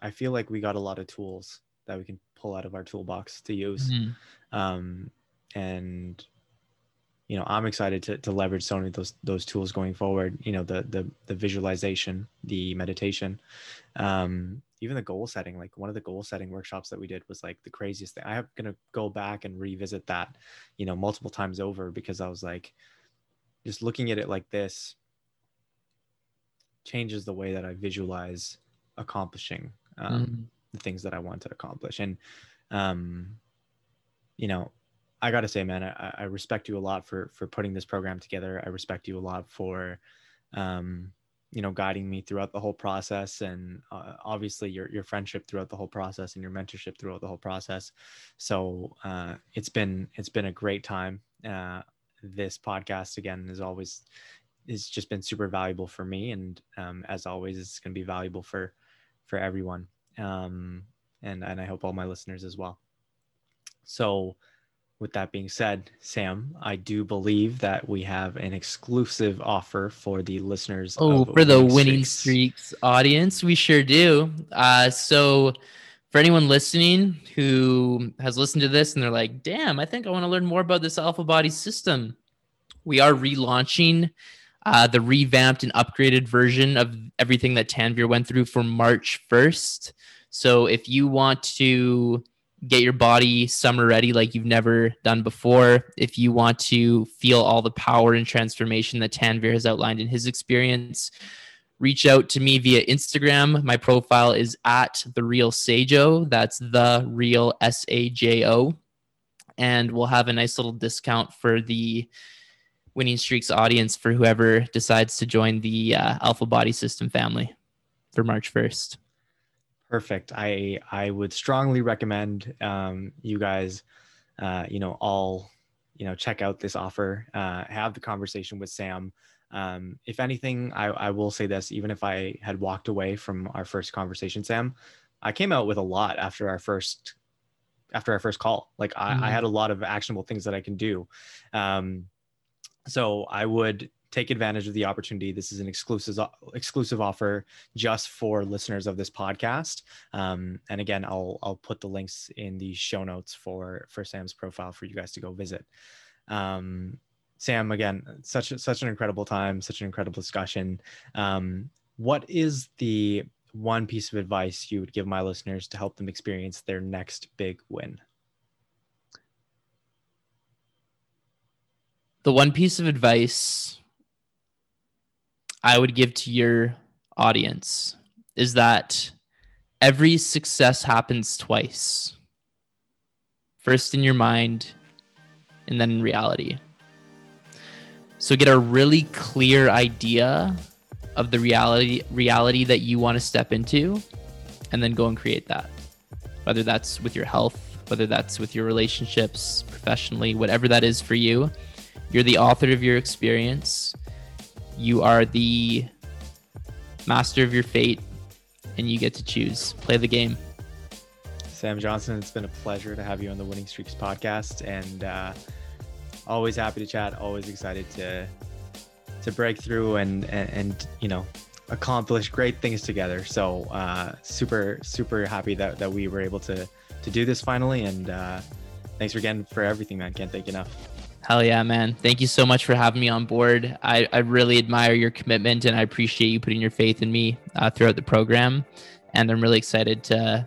i feel like we got a lot of tools that we can pull out of our toolbox to use. Mm-hmm. Um, and you know, I'm excited to, to leverage some of those those tools going forward. You know, the the the visualization, the meditation, um, even the goal setting. Like one of the goal setting workshops that we did was like the craziest thing. I'm gonna go back and revisit that, you know, multiple times over because I was like, just looking at it like this changes the way that I visualize accomplishing um, mm-hmm the things that I want to accomplish. And, um, you know, I got to say, man, I, I, respect you a lot for for putting this program together. I respect you a lot for, um, you know, guiding me throughout the whole process, and uh, obviously your your friendship throughout the whole process and your mentorship throughout the whole process. So uh, it's been it's been a great time. Uh, this podcast again is always has just been super valuable for me, and um, as always, it's going to be valuable for for everyone um, and and I hope all my listeners as well. So, with that being said, Sam, I do believe that we have an exclusive offer for the listeners. Oh, for the winning streaks. streaks audience, we sure do. Uh, so, for anyone listening who has listened to this and they're like, "Damn, I think I want to learn more about this Alpha Body system," we are relaunching uh, the revamped and upgraded version of everything that Tanvir went through for March 1st. So if you want to get your body summer ready like you've never done before, if you want to feel all the power and transformation that Tanvir has outlined in his experience, reach out to me via Instagram. My profile is at the real Sajo. That's the real S A J O. And we'll have a nice little discount for the Winning Streaks audience for whoever decides to join the uh, Alpha Body System family for March 1st. Perfect. I I would strongly recommend um, you guys, uh, you know, all you know, check out this offer. Uh, have the conversation with Sam. Um, if anything, I, I will say this: even if I had walked away from our first conversation, Sam, I came out with a lot after our first after our first call. Like I, mm-hmm. I had a lot of actionable things that I can do. Um, so I would take advantage of the opportunity. This is an exclusive exclusive offer just for listeners of this podcast. Um, and again, I'll I'll put the links in the show notes for for Sam's profile for you guys to go visit. Um, Sam, again, such such an incredible time, such an incredible discussion. Um, what is the one piece of advice you would give my listeners to help them experience their next big win? The one piece of advice I would give to your audience is that every success happens twice first in your mind and then in reality. So get a really clear idea of the reality reality that you want to step into and then go and create that. Whether that's with your health, whether that's with your relationships, professionally, whatever that is for you. You're the author of your experience you are the master of your fate and you get to choose. Play the game. Sam Johnson, it's been a pleasure to have you on the Winning Streaks podcast and uh, always happy to chat, always excited to to break through and, and, and you know accomplish great things together. So uh, super super happy that, that we were able to to do this finally and uh, thanks again for everything, man. Can't thank you enough. Hell yeah, man. Thank you so much for having me on board. I, I really admire your commitment and I appreciate you putting your faith in me uh, throughout the program. And I'm really excited to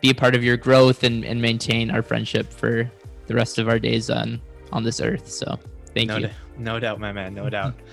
be a part of your growth and, and maintain our friendship for the rest of our days on, on this earth. So thank no you. D- no doubt, my man. No doubt.